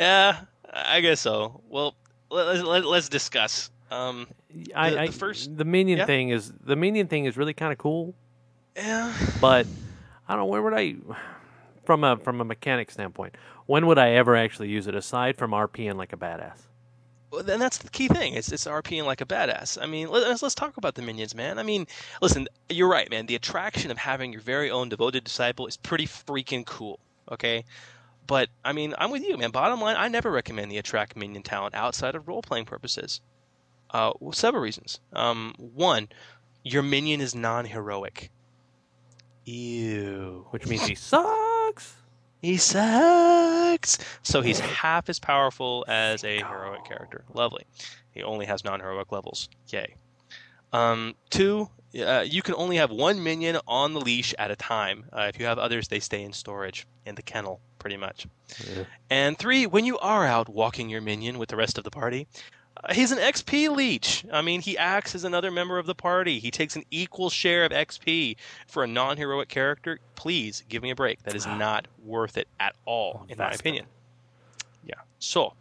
Yeah, I guess so. Well, let, let, let's discuss. Um, I, the, I the first, the minion yeah. thing is the minion thing is really kind of cool, yeah, but I don't know where would I *sighs* from a from a mechanic standpoint. When would I ever actually use it aside from RPing like a badass? Well, then that's the key thing. It's it's RPing like a badass. I mean, let's let's talk about the minions, man. I mean, listen, you're right, man. The attraction of having your very own devoted disciple is pretty freaking cool. Okay, but I mean, I'm with you, man. Bottom line, I never recommend the attract minion talent outside of role playing purposes. Uh, well, several reasons. Um, one, your minion is non heroic. Ew. Which means he sucks. *laughs* He sucks. So he's half as powerful as a heroic character. Lovely. He only has non-heroic levels. Yay. Um, two, uh, you can only have one minion on the leash at a time. Uh, if you have others, they stay in storage in the kennel, pretty much. Yeah. And three, when you are out walking your minion with the rest of the party, he's an XP leech. I mean, he acts as another member of the party. He takes an equal share of XP for a non-heroic character. Please give me a break. That is not worth it at all, in my opinion. Yeah. So,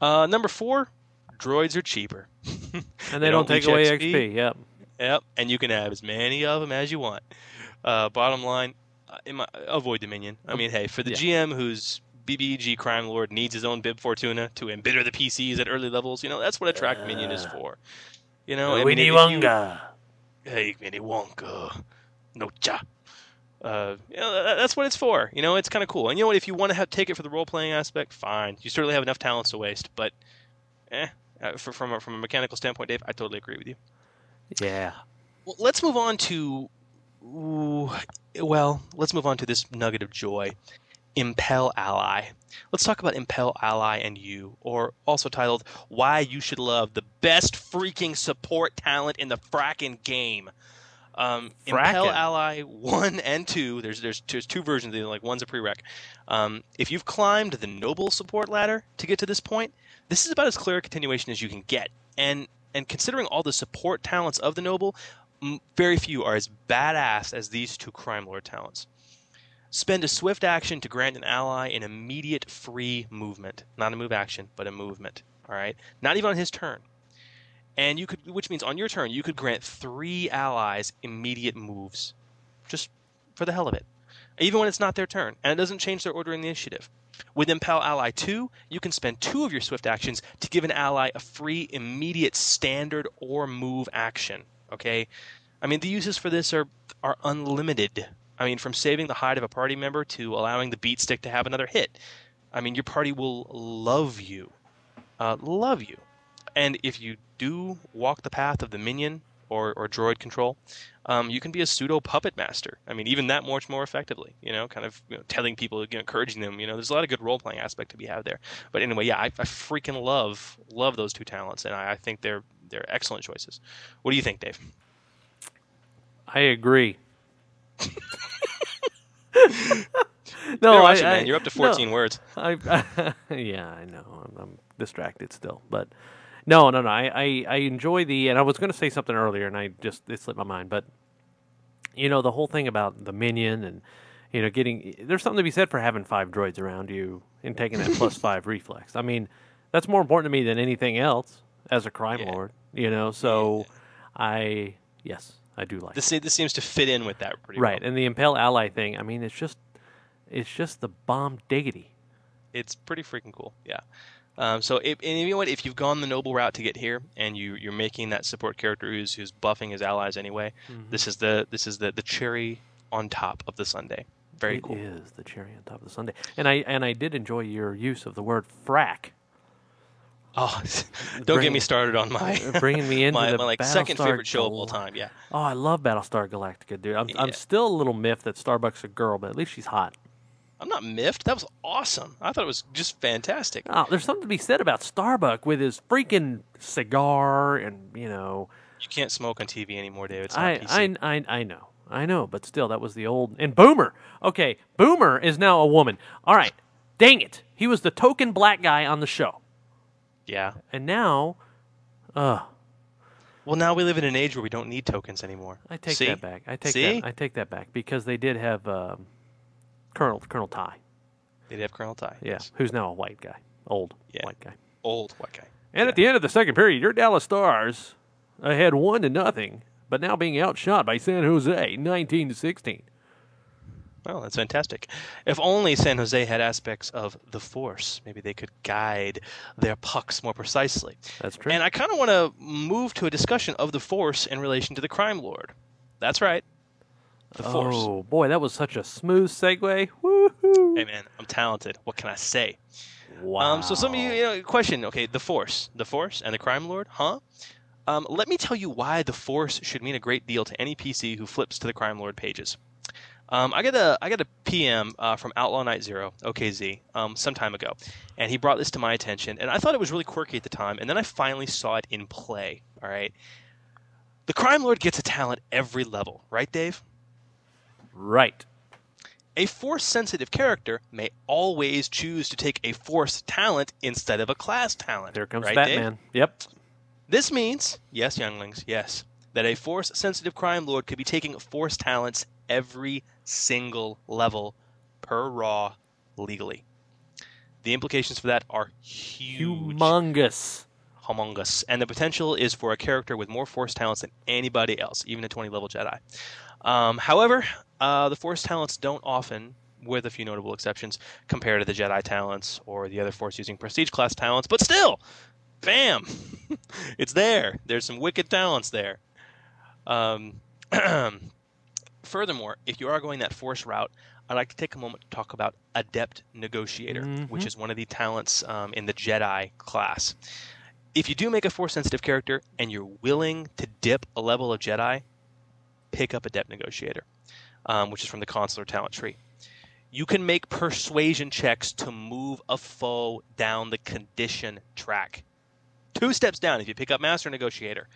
uh, number four, droids are cheaper. *laughs* *laughs* And they, don't, take leech away XP. Yep. Yep, and you can have as many of them as you want. Uh, bottom line, uh, in my, avoid Dominion. I mean, hey, for the Yeah. GM who's BBG Crime Lord needs his own Bib Fortuna to embitter the PCs at early levels, you know, that's what Attract Minion is for. You know, I mean, Winnie you- Wonga. Hey, Winnie Wonka. No cha. Uh, you know, that's what it's for. You know, it's kind of cool. And you know what? If you want to have, take it for the role playing aspect, fine. You certainly have enough talents to waste. But, eh, uh, for, from a, from a mechanical standpoint, Dave, I totally agree with you. Yeah. Well, let's move on to. Ooh, well, let's move on to this nugget of joy. Impel Ally. Let's talk about Impel Ally and you, or also titled Why You Should Love the Best Freaking Support Talent in the Frackin' Game. Um, Impel. Ally 1 and 2, there's, there's, there's two versions of it, like one's a prereq. Um, if you've climbed the Noble support ladder to get to this point, this is about as clear a continuation as you can get. And and considering all the support talents of the Noble, m- very few are as badass as these two Crime Lord talents. Spend a swift action to grant an ally an immediate free movement. Not a move action, but a movement. All right? Not even on his turn. And you could which means on your turn you could grant 3 allies immediate moves. Just for the hell of it. Even when it's not their turn, and it doesn't change their order in the initiative. With Impel Ally 2, you can spend two of your swift actions to give an ally a free immediate standard or move action. Okay? I mean, the uses for this are are unlimited. I mean, from saving the hide of a party member to allowing the beat stick to have another hit. I mean, your party will love you. Uh, love you. And if you do walk the path of the minion or, or droid control, um, you can be a pseudo puppet master. I mean, even that much more effectively. You know, kind of you know, telling people, you know, encouraging them. You know, there's a lot of good role playing aspect to be had there. But anyway, yeah, I, I freaking love love those two talents, and I, I think they're they're excellent choices. What do you think, Dave? I agree. *laughs* *laughs* No, I, it, man. I- You're up to 14 no, words. I, *laughs* yeah, I know. I'm, I'm distracted still, but no, no, no. I, I, I enjoy the, and I was going to say something earlier, and I just it slipped my mind. But you know, the whole thing about the minion and you know getting there's something to be said for having five droids around you and taking that plus *laughs* five reflex. I mean, that's more important to me than anything else as a crime lord. You know, so I yes, I do like. This this seems to fit in with that pretty right, well. and the impel ally thing. I mean, it's just it's just the bomb diggity. It's pretty freaking cool. Yeah. Um, so, if, and you know what? If you've gone the noble route to get here, and you you're making that support character who's who's buffing his allies anyway, Mhm. this is the this is the the cherry on top of the sundae. Very It cool. It is the cherry on top of the sundae. And I and I did enjoy your use of the word frack. Oh, *laughs* don't Bring- get me started on my uh, bringing me *laughs* into my, the my like second favorite show of all time. Yeah. Oh, I love Battlestar Galactica, dude. I'm I'm still a little miffed that Starbuck's a girl, but at least she's hot. I'm not miffed. That was awesome. I thought it was just fantastic. Oh, there's something to be said about Starbuck with his freaking cigar and you know. You can't smoke on TV anymore, David. I. I I I know. I know, but still that was the old and Boomer. Okay, Boomer is now a woman. All right. Dang it. He was the token black guy on the show. Yeah. And now uh Well, now we live in an age where we don't need tokens anymore. I take See? that back. I take See? that. I take that back because they did have um, Colonel Colonel Tigh. They did have Colonel Tigh. Yeah, who's now a white guy, old white guy. Old white guy. And at the end of the second period, your Dallas Stars ahead one to nothing, but now being outshot by San Jose, nineteen to sixteen. Well, that's fantastic. If only San Jose had aspects of the Force, maybe they could guide their pucks more precisely. That's true. And I kind of want to move to a discussion of the Force in relation to the Crime Lord. That's right. The Force. Oh boy, that was such a smooth segue. Woohoo! Hey man, I'm talented. What can I say? Wow. Um, so some of you, you know, question. Okay, the Force, the Force, and the Crime Lord, huh? Um, let me tell you why the Force should mean a great deal to any PC who flips to the Crime Lord pages. Um, I got a I got a PM uh, from Outlaw Knight Zero, OKZ, um, some time ago, and he brought this to my attention, and I thought it was really quirky at the time, and then I finally saw it in play. All right, the Crime Lord gets a talent every level, right, Dave? Right. A force sensitive character may always choose to take a force talent instead of a class talent. There comes right, Dave? Batman. Yep. This means, yes, younglings, yes, that a force sensitive crime lord could be taking force talents every single level per raw legally. The implications for that are huge. Humongous. Humongous. And the potential is for a character with more force talents than anybody else, even a 20 level Jedi. Um, however, uh, the force talents don't often, with a few notable exceptions, compare to the Jedi talents or the other force using prestige class talents, but still, bam! *laughs* it's there. There's some wicked talents there. Um, *clears throat* furthermore, if you are going that force route, I'd like to take a moment to talk about Adept Negotiator, which Mhm. is one of the talents um, in the Jedi class. If you do make a force sensitive character and you're willing to dip a level of Jedi, pick up Adept Negotiator, um, which is from the Consular talent tree. You can make persuasion checks to move a foe down the condition track. Two steps down if you pick up Master Negotiator.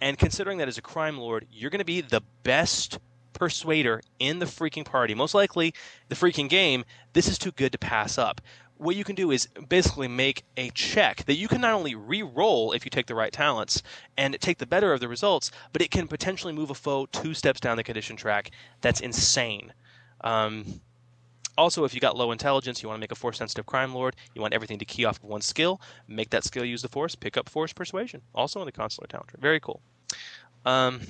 And considering that as a crime lord, you're going to be the best persuader in the freaking party. Most likely, the freaking game, this is too good to pass up. What you can do is basically make a check that you can not only re roll if you take the right talents and take the better of the results, but it can potentially move a foe two steps down the condition track. That's insane. Um, also, if you got low intelligence, you want to make a force sensitive crime lord, you want everything to key off of one skill, make that skill use the force, pick up force persuasion. Also in the consular talent tree. Very cool. Um,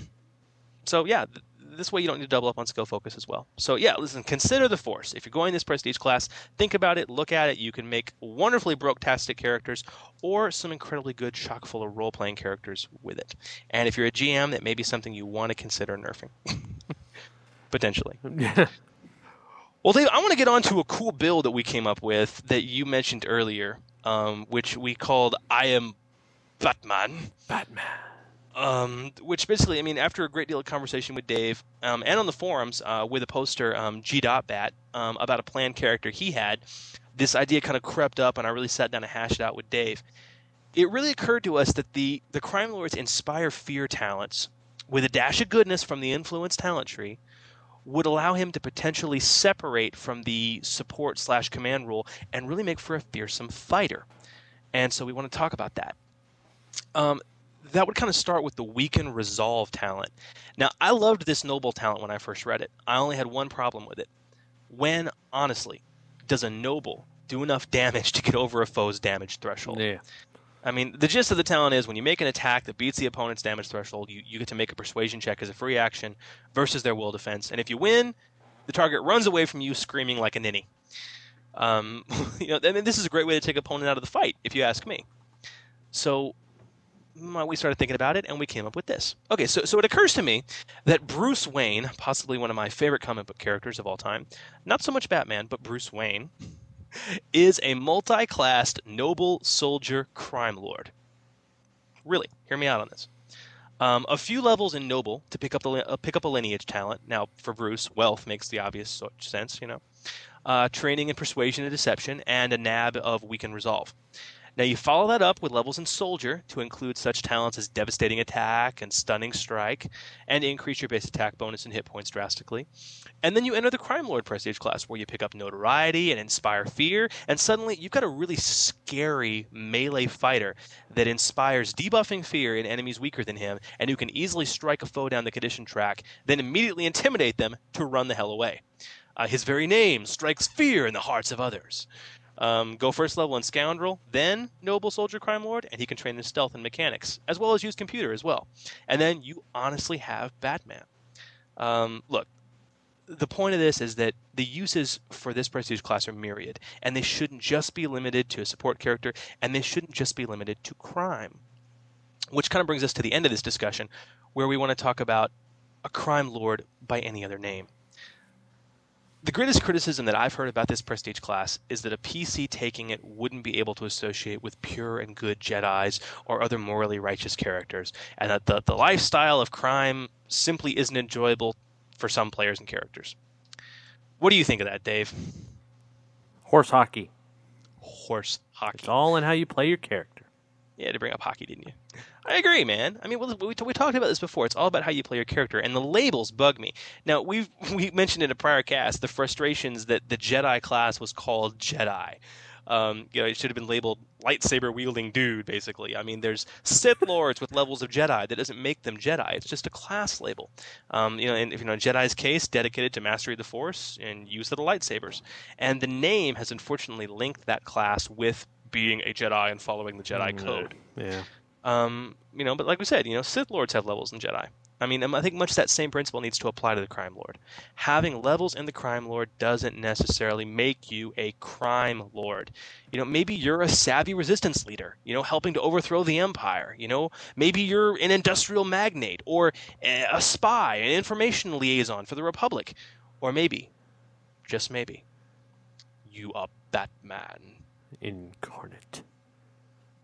so yeah, this way you don't need to double up on skill focus as well. So yeah, listen, consider the force. If you're going this prestige class, think about it, look at it. You can make wonderfully broke-tastic characters or some incredibly good chock full of role-playing characters with it. And if you're a GM, that may be something you want to consider nerfing. *laughs* Potentially. *laughs* well, Dave, I want to get on to a cool build that we came up with that you mentioned earlier, um, which we called I Am Batman. Batman. Um, which basically, I mean, after a great deal of conversation with Dave um, and on the forums uh, with a poster, um, G. Bat, um, about a planned character he had, this idea kind of crept up, and I really sat down and hashed it out with Dave. It really occurred to us that the, the Crime Lords inspire fear talents with a dash of goodness from the influence talent tree would allow him to potentially separate from the support slash command rule and really make for a fearsome fighter. And so we want to talk about that. Um, that would kind of start with the weaken resolve talent. Now, I loved this noble talent when I first read it. I only had one problem with it. When, honestly, does a noble do enough damage to get over a foe's damage threshold? Yeah. I mean, the gist of the talent is when you make an attack that beats the opponent's damage threshold, you, you get to make a persuasion check as a free action versus their will defense. And if you win, the target runs away from you screaming like a ninny. Um, *laughs* you know, I mean, this is a great way to take opponent out of the fight, if you ask me. So we started thinking about it and we came up with this. Okay, so, so it occurs to me that Bruce Wayne, possibly one of my favorite comic book characters of all time, not so much Batman, but Bruce Wayne, *laughs* is a multi classed noble soldier crime lord. Really, hear me out on this. Um, a few levels in noble to pick up the uh, pick up a lineage talent. Now, for Bruce, wealth makes the obvious sense, you know. Uh, training in persuasion and deception, and a nab of weaken resolve. Now you follow that up with levels in Soldier to include such talents as Devastating Attack and Stunning Strike, and increase your base attack bonus and hit points drastically. And then you enter the Crime Lord Prestige class where you pick up Notoriety and Inspire Fear, and suddenly you've got a really scary melee fighter that inspires debuffing fear in enemies weaker than him, and who can easily strike a foe down the condition track, then immediately intimidate them to run the hell away. Uh, his very name strikes fear in the hearts of others. Um, go first level in Scoundrel, then Noble Soldier Crime Lord, and he can train in stealth and mechanics, as well as use computer as well. And then you honestly have Batman. Um, look, the point of this is that the uses for this prestige class are myriad, and they shouldn't just be limited to a support character, and they shouldn't just be limited to crime. Which kind of brings us to the end of this discussion, where we want to talk about a crime lord by any other name the greatest criticism that I've heard about this prestige class is that a PC taking it wouldn't be able to associate with pure and good Jedi's or other morally righteous characters, and that the, the lifestyle of crime simply isn't enjoyable for some players and characters. What do you think of that, Dave? Horse hockey. Horse hockey. It's all in how you play your character. Yeah, to bring up hockey, didn't you? I agree, man. I mean, we, we, talked about this before. It's all about how you play your character, and the labels bug me. Now, we've *laughs* we mentioned in a prior cast the frustrations that the Jedi class was called Jedi. Um, you know, it should have been labeled lightsaber wielding dude, basically. I mean, there's Sith lords with levels of Jedi. That doesn't make them Jedi. It's just a class label. Um, you know, in, you know, Jedi's case, dedicated to mastery of the Force and use of the lightsabers. And the name has unfortunately linked that class with being a Jedi and following the Jedi Mm, code. Yeah. Um, you know, but like we said, you know, Sith lords have levels in Jedi. I mean, I think much that same principle needs to apply to the crime lord. Having levels in the crime lord doesn't necessarily make you a crime lord. You know, maybe you're a savvy resistance leader, you know, helping to overthrow the empire. You know, maybe you're an industrial magnate or a a spy, an information liaison for the republic. Or maybe, just maybe, you are Batman. Incarnate.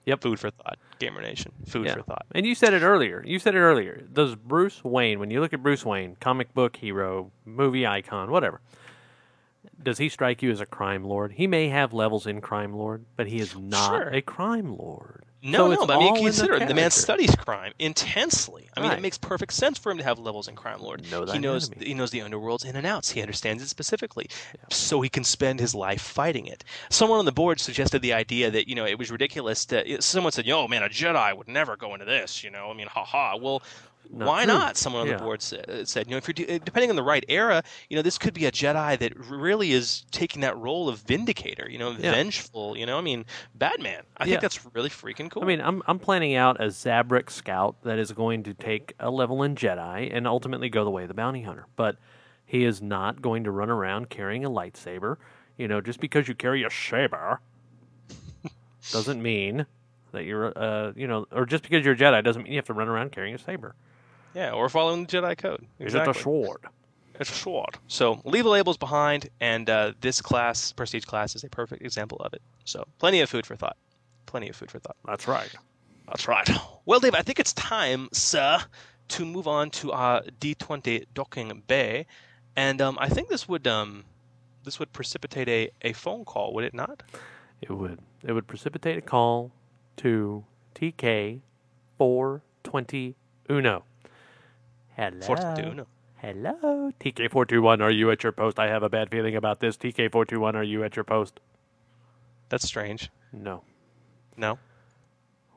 Yep. Food for thought. Gamer Nation. Food Yeah. for thought. And you said it earlier. You said it earlier. Does Bruce Wayne, when you look at Bruce Wayne, comic book hero, movie icon, whatever, does he strike you as a crime lord? He may have levels in crime lord, but he is not Sure. a crime lord. No, So no, but I mean, in the consider. The man studies crime intensely. I mean, Right. it makes perfect sense for him to have levels in Crime Lord. Know he knows enemy. he knows the underworld's in and outs. He understands it specifically, so he can spend his life fighting it. Someone on the board suggested the idea that you know it was ridiculous to. Someone said, "Yo, man, a Jedi would never go into this." You know, I mean, ha ha. Well. Not Why true. not? Someone on Yeah. the board said, said, you know, if you're de- depending on the right era, you know, this could be a Jedi that really is taking that role of vindicator, you know, Yeah. vengeful. You know, I mean, Batman. I Yeah. think that's really freaking cool. I mean, I'm I'm planning out a Zabrak scout that is going to take a level in Jedi and ultimately go the way of the bounty hunter. But he is not going to run around carrying a lightsaber. You know, just because you carry a saber *laughs* doesn't mean that you're uh you know, or just because you're a Jedi doesn't mean you have to run around carrying a saber. Yeah, or following the Jedi code. Is it a sword? It's a sword. So leave the labels behind, and uh, this class, prestige class, is a perfect example of it. So plenty of food for thought. Plenty of food for thought. That's right. That's right. Well, Dave, I think it's time, sir, to move on to our D20 docking bay, and um, I think this would um, this would precipitate a, a phone call, would it not? It would it would precipitate a call to TK four twenty Uno. Hello. 420 Uno. Hello. TK four two one, are you at your post? I have a bad feeling about this. TK four two one, are you at your post? That's strange. No. No.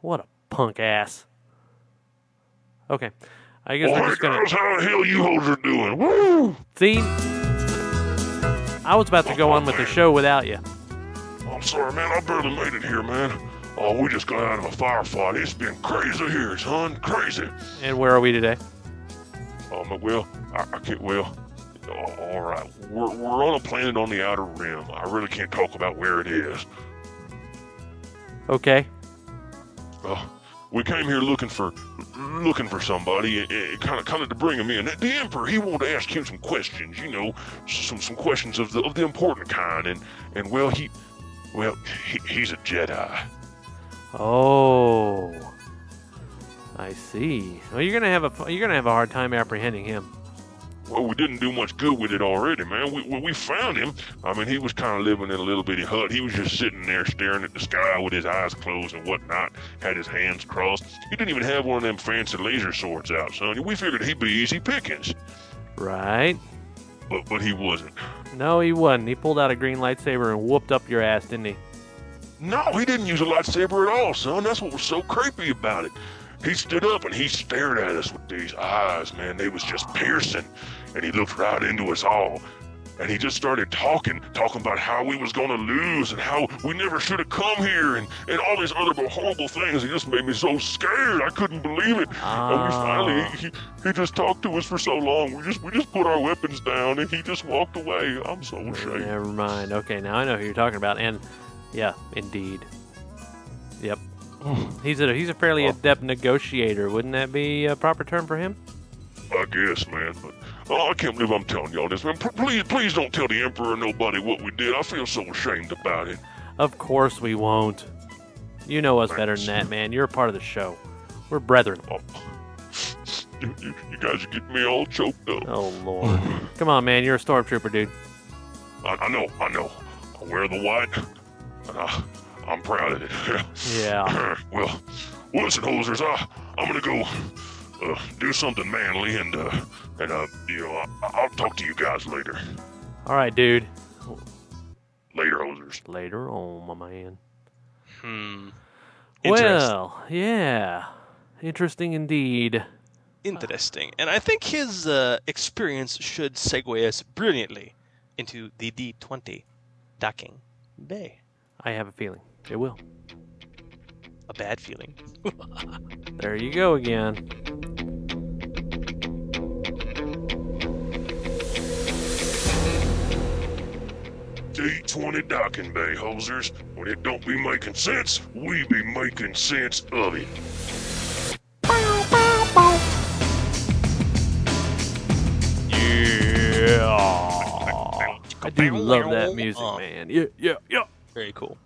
What a punk ass. Okay. I guess All we're right, just gonna guys, how the hell you hoes are doing? Woo! see. I was about to go on with the show without you. I'm sorry, man. I barely made it here, man. Oh, we just got out of a firefight. It's been crazy here, son. Crazy. And where are we today? Um, well, I, I can't. Well, all right. We're we're on a planet on the outer rim. I really can't talk about where it is. Okay. Uh, we came here looking for looking for somebody, kind of kind of to bring him in. The Emperor, he wanted to ask him some questions, you know, some some questions of the of the important kind, and and well, he, well, he, he's a Jedi. Oh. I see. Well, you're gonna have a you're gonna have a hard time apprehending him. Well, we didn't do much good with it already, man. We, we found him, I mean, he was kind of living in a little bitty hut. He was just sitting there staring at the sky with his eyes closed and whatnot, had his hands crossed. He didn't even have one of them fancy laser swords out, son. We figured he'd be easy pickings, Right? but but he wasn't. No, he wasn't. He pulled out a green lightsaber and whooped up your ass, didn't he? No, he didn't use a lightsaber at all, son. That's what was so creepy about it. He stood up and he stared at us with these eyes, man. They was just piercing. And he looked right into us all. And he just started talking, talking about how we was gonna lose and how we never should have come here and, and all these other horrible things. He just made me so scared. I couldn't believe it. And we finally ah. he, he just talked to us for so long. We just we just put our weapons down and he just walked away. I'm so ashamed. Never mind. Okay, now I know who you're talking about. And yeah, indeed. Yep. *clears throat* He's a he's a fairly adept negotiator. Wouldn't that be a proper term for him? I guess, man. But oh, I can't believe I'm telling y'all this, man. P- please, please don't tell the Emperor or nobody what we did. I feel so ashamed about it. Of course we won't. You know us better than that, man. You're a part of the show. We're brethren. Oh. You, you, you guys are getting me all choked up. Oh lord. *sighs* Come on, man. You're a stormtrooper, dude. I, I know, I know. I wear the white, I, I'm proud of it. Yeah. well, *laughs* well, listen, hosers, I, I'm gonna go uh, do something manly, and uh, and uh, you know, I, I'll talk to you guys later. All right, dude. Later, hosers. Later on, my man. Hmm. Well, yeah. Interesting indeed. Interesting. And I think his uh, experience should segue us brilliantly into the D20 docking bay. I have a feeling it will. A bad feeling. *laughs* There you go again. D20 docking bay, hosers. When it don't be making sense, we be making sense of it. Yeah. *laughs* I do love that music, uh-huh. man. Yeah, yeah, yeah. Very cool.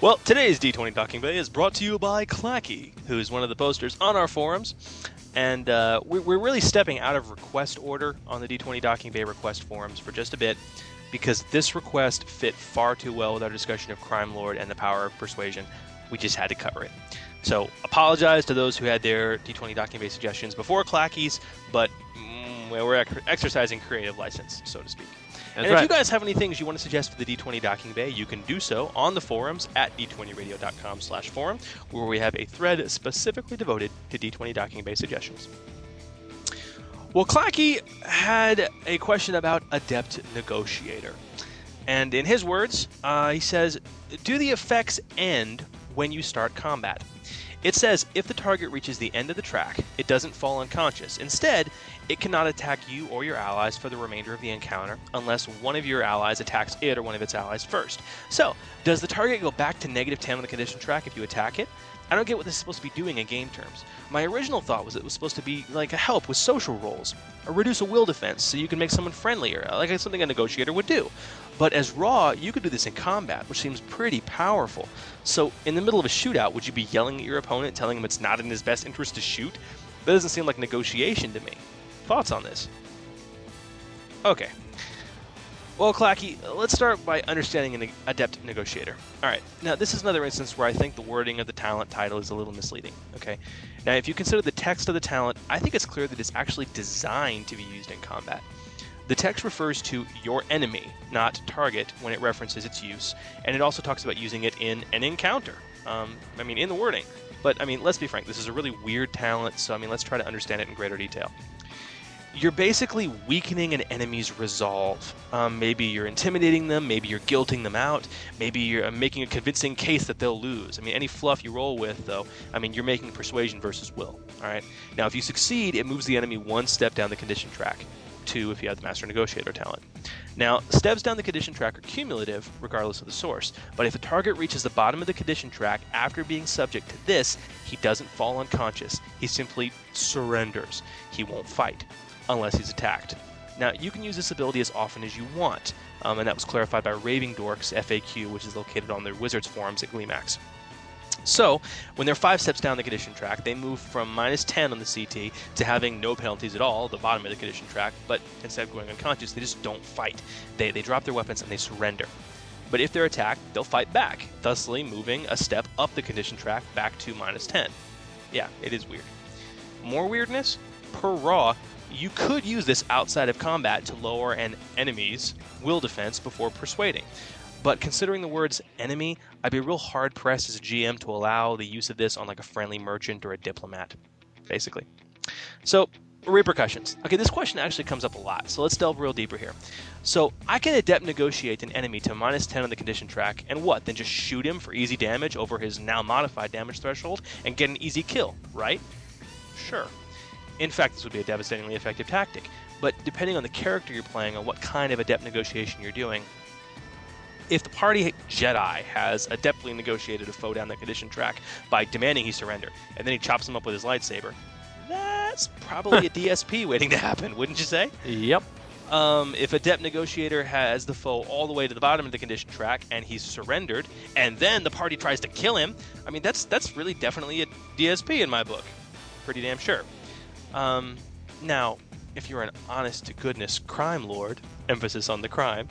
Well, today's D20 Docking Bay is brought to you by Clacky, who is one of the posters on our forums. And uh, we're, really stepping out of request order on the D20 Docking Bay request forums for just a bit because this request fit far too well with our discussion of Crime Lord and the power of persuasion. We just had to cover it. So, apologize to those who had their D20 Docking Bay suggestions before Clacky's, but mm, we're ex- exercising creative license, so to speak. That's and if you guys have any things you want to suggest for the D20 Docking Bay, you can do so on the forums at d20radio.com slash forum, where we have a thread specifically devoted to D20 Docking Bay suggestions. Well, Clacky had a question about Adept Negotiator. And in his words, uh, he says, Do the effects end when you start combat? It says if the target reaches the end of the track, it doesn't fall unconscious. Instead, it cannot attack you or your allies for the remainder of the encounter unless one of your allies attacks it or one of its allies first. So, does the target go back to negative 10 on the condition track if you attack it? I don't get what this is supposed to be doing in game terms. My original thought was it was supposed to be like a help with social roles, or reduce a will defense so you can make someone friendlier, like something a negotiator would do. But as Raw, you could do this in combat, which seems pretty powerful. So, in the middle of a shootout, would you be yelling at your opponent, telling him it's not in his best interest to shoot? That doesn't seem like negotiation to me. Thoughts on this? Okay. Well, Clacky, let's start by understanding an adept negotiator. All right. Now, this is another instance where I think the wording of the talent title is a little misleading. Okay. Now, if you consider the text of the talent, I think it's clear that it's actually designed to be used in combat. The text refers to your enemy, not target, when it references its use, and it also talks about using it in an encounter. Um, I mean, in the wording. But, I mean, let's be frank, this is a really weird talent, so, I mean, let's try to understand it in greater detail you're basically weakening an enemy's resolve. Um, maybe you're intimidating them, maybe you're guilting them out, maybe you're uh, making a convincing case that they'll lose. I mean, any fluff you roll with, though, I mean, you're making persuasion versus will. All right. Now, if you succeed, it moves the enemy one step down the condition track. Two, if you have the Master Negotiator talent. Now, steps down the condition track are cumulative, regardless of the source. But if a target reaches the bottom of the condition track after being subject to this, he doesn't fall unconscious. He simply surrenders. He won't fight unless he's attacked. Now, you can use this ability as often as you want, um, and that was clarified by Raving Dorks FAQ, which is located on their Wizards forums at Gleemax. So, when they're five steps down the condition track, they move from minus 10 on the CT to having no penalties at all, the bottom of the condition track, but instead of going unconscious, they just don't fight. They, they drop their weapons and they surrender. But if they're attacked, they'll fight back, thusly moving a step up the condition track back to minus 10. Yeah, it is weird. More weirdness? Per Raw, you could use this outside of combat to lower an enemy's will defense before persuading. But considering the words enemy, I'd be real hard pressed as a GM to allow the use of this on like a friendly merchant or a diplomat, basically. So, repercussions. Okay, this question actually comes up a lot, so let's delve real deeper here. So, I can adept negotiate an enemy to minus 10 on the condition track, and what? Then just shoot him for easy damage over his now modified damage threshold and get an easy kill, right? Sure. In fact, this would be a devastatingly effective tactic. But depending on the character you're playing and what kind of adept negotiation you're doing, if the party Jedi has adeptly negotiated a foe down the condition track by demanding he surrender, and then he chops him up with his lightsaber, that's probably a *laughs* DSP waiting to happen, wouldn't you say? Yep. Um, if Adept Negotiator has the foe all the way to the bottom of the condition track and he's surrendered, and then the party tries to kill him, I mean that's that's really definitely a DSP in my book. Pretty damn sure. Um, now, if you're an honest to goodness crime lord, emphasis on the crime,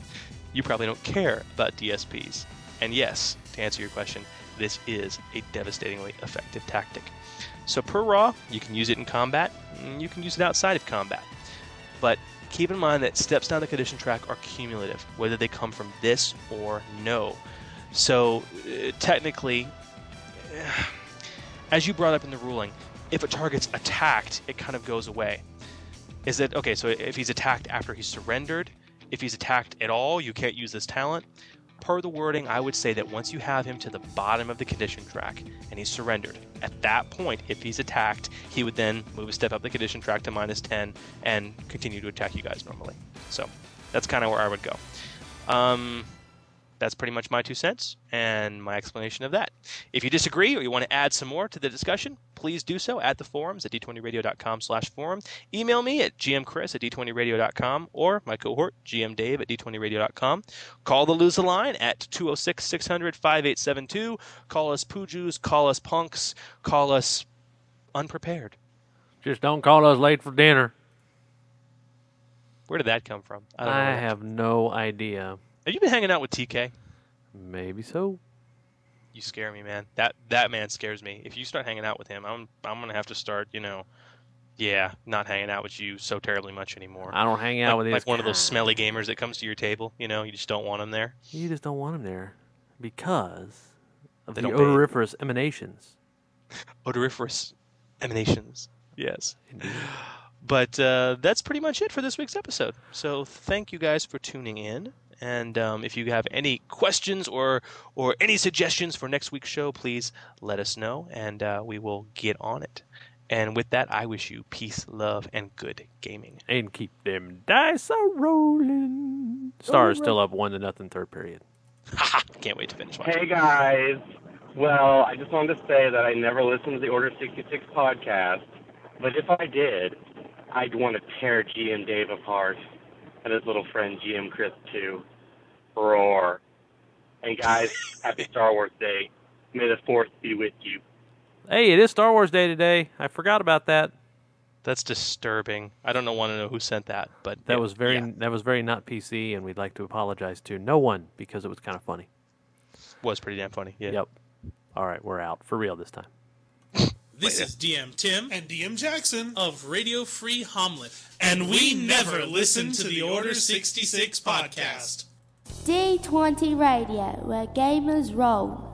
you probably don't care about DSPs. And yes, to answer your question, this is a devastatingly effective tactic. So per raw, you can use it in combat, you can use it outside of combat. But keep in mind that steps down the condition track are cumulative, whether they come from this or no. So uh, technically, *sighs* as you brought up in the ruling, if a target's attacked, it kind of goes away. Is it okay? So if he's attacked after he's surrendered, if he's attacked at all, you can't use this talent. Per the wording, I would say that once you have him to the bottom of the condition track and he's surrendered, at that point, if he's attacked, he would then move a step up the condition track to minus 10 and continue to attack you guys normally. So that's kind of where I would go. Um, that's pretty much my two cents and my explanation of that. If you disagree or you want to add some more to the discussion, please do so at the forums at d20radio.com slash forum. Email me at gmchris at d20radio.com or my cohort, gmdave at d20radio.com. Call the Lose the Line at 206-600-5872. Call us poojus, call us punks, call us unprepared. Just don't call us late for dinner. Where did that come from? I, I have no idea. Have you been hanging out with TK? Maybe so. You scare me, man. That that man scares me. If you start hanging out with him, I'm I'm gonna have to start, you know, yeah, not hanging out with you so terribly much anymore. I don't hang out like, with like one kind. of those smelly gamers that comes to your table. You know, you just don't want him there. You just don't want him there because of They the don't pay. odoriferous emanations. *laughs* Odoriferous emanations. Yes. But uh, that's pretty much it for this week's episode. So thank you guys for tuning in. And um, if you have any questions or or any suggestions for next week's show, please let us know, and uh, we will get on it. And with that, I wish you peace, love, and good gaming. And keep them dice a rolling. Stars still up one to nothing third period. *laughs* Can't wait to finish watching. Hey guys. Well, I just wanted to say that I never listened to the Order 66 podcast, but if I did, I'd want to tear GM Dave apart and his little friend GM Chris too. Roar. And guys, happy Star Wars Day. May the Force be with you. Hey, it is Star Wars Day today. I forgot about that. That's disturbing. I don't know, want to know who sent that, but That yeah, was very yeah, that was very not PC, and we'd like to apologize to no one because it was kind of funny. was pretty damn funny. Yeah. Yep. All right, we're out for real this time. *laughs* This is DM Tim and DM Jackson of Radio Free Hommlet, and we never listen to the Order 66 podcast. D20 Radio, where gamers roll.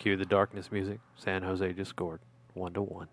Cue the darkness music. San Jose just scored one to one.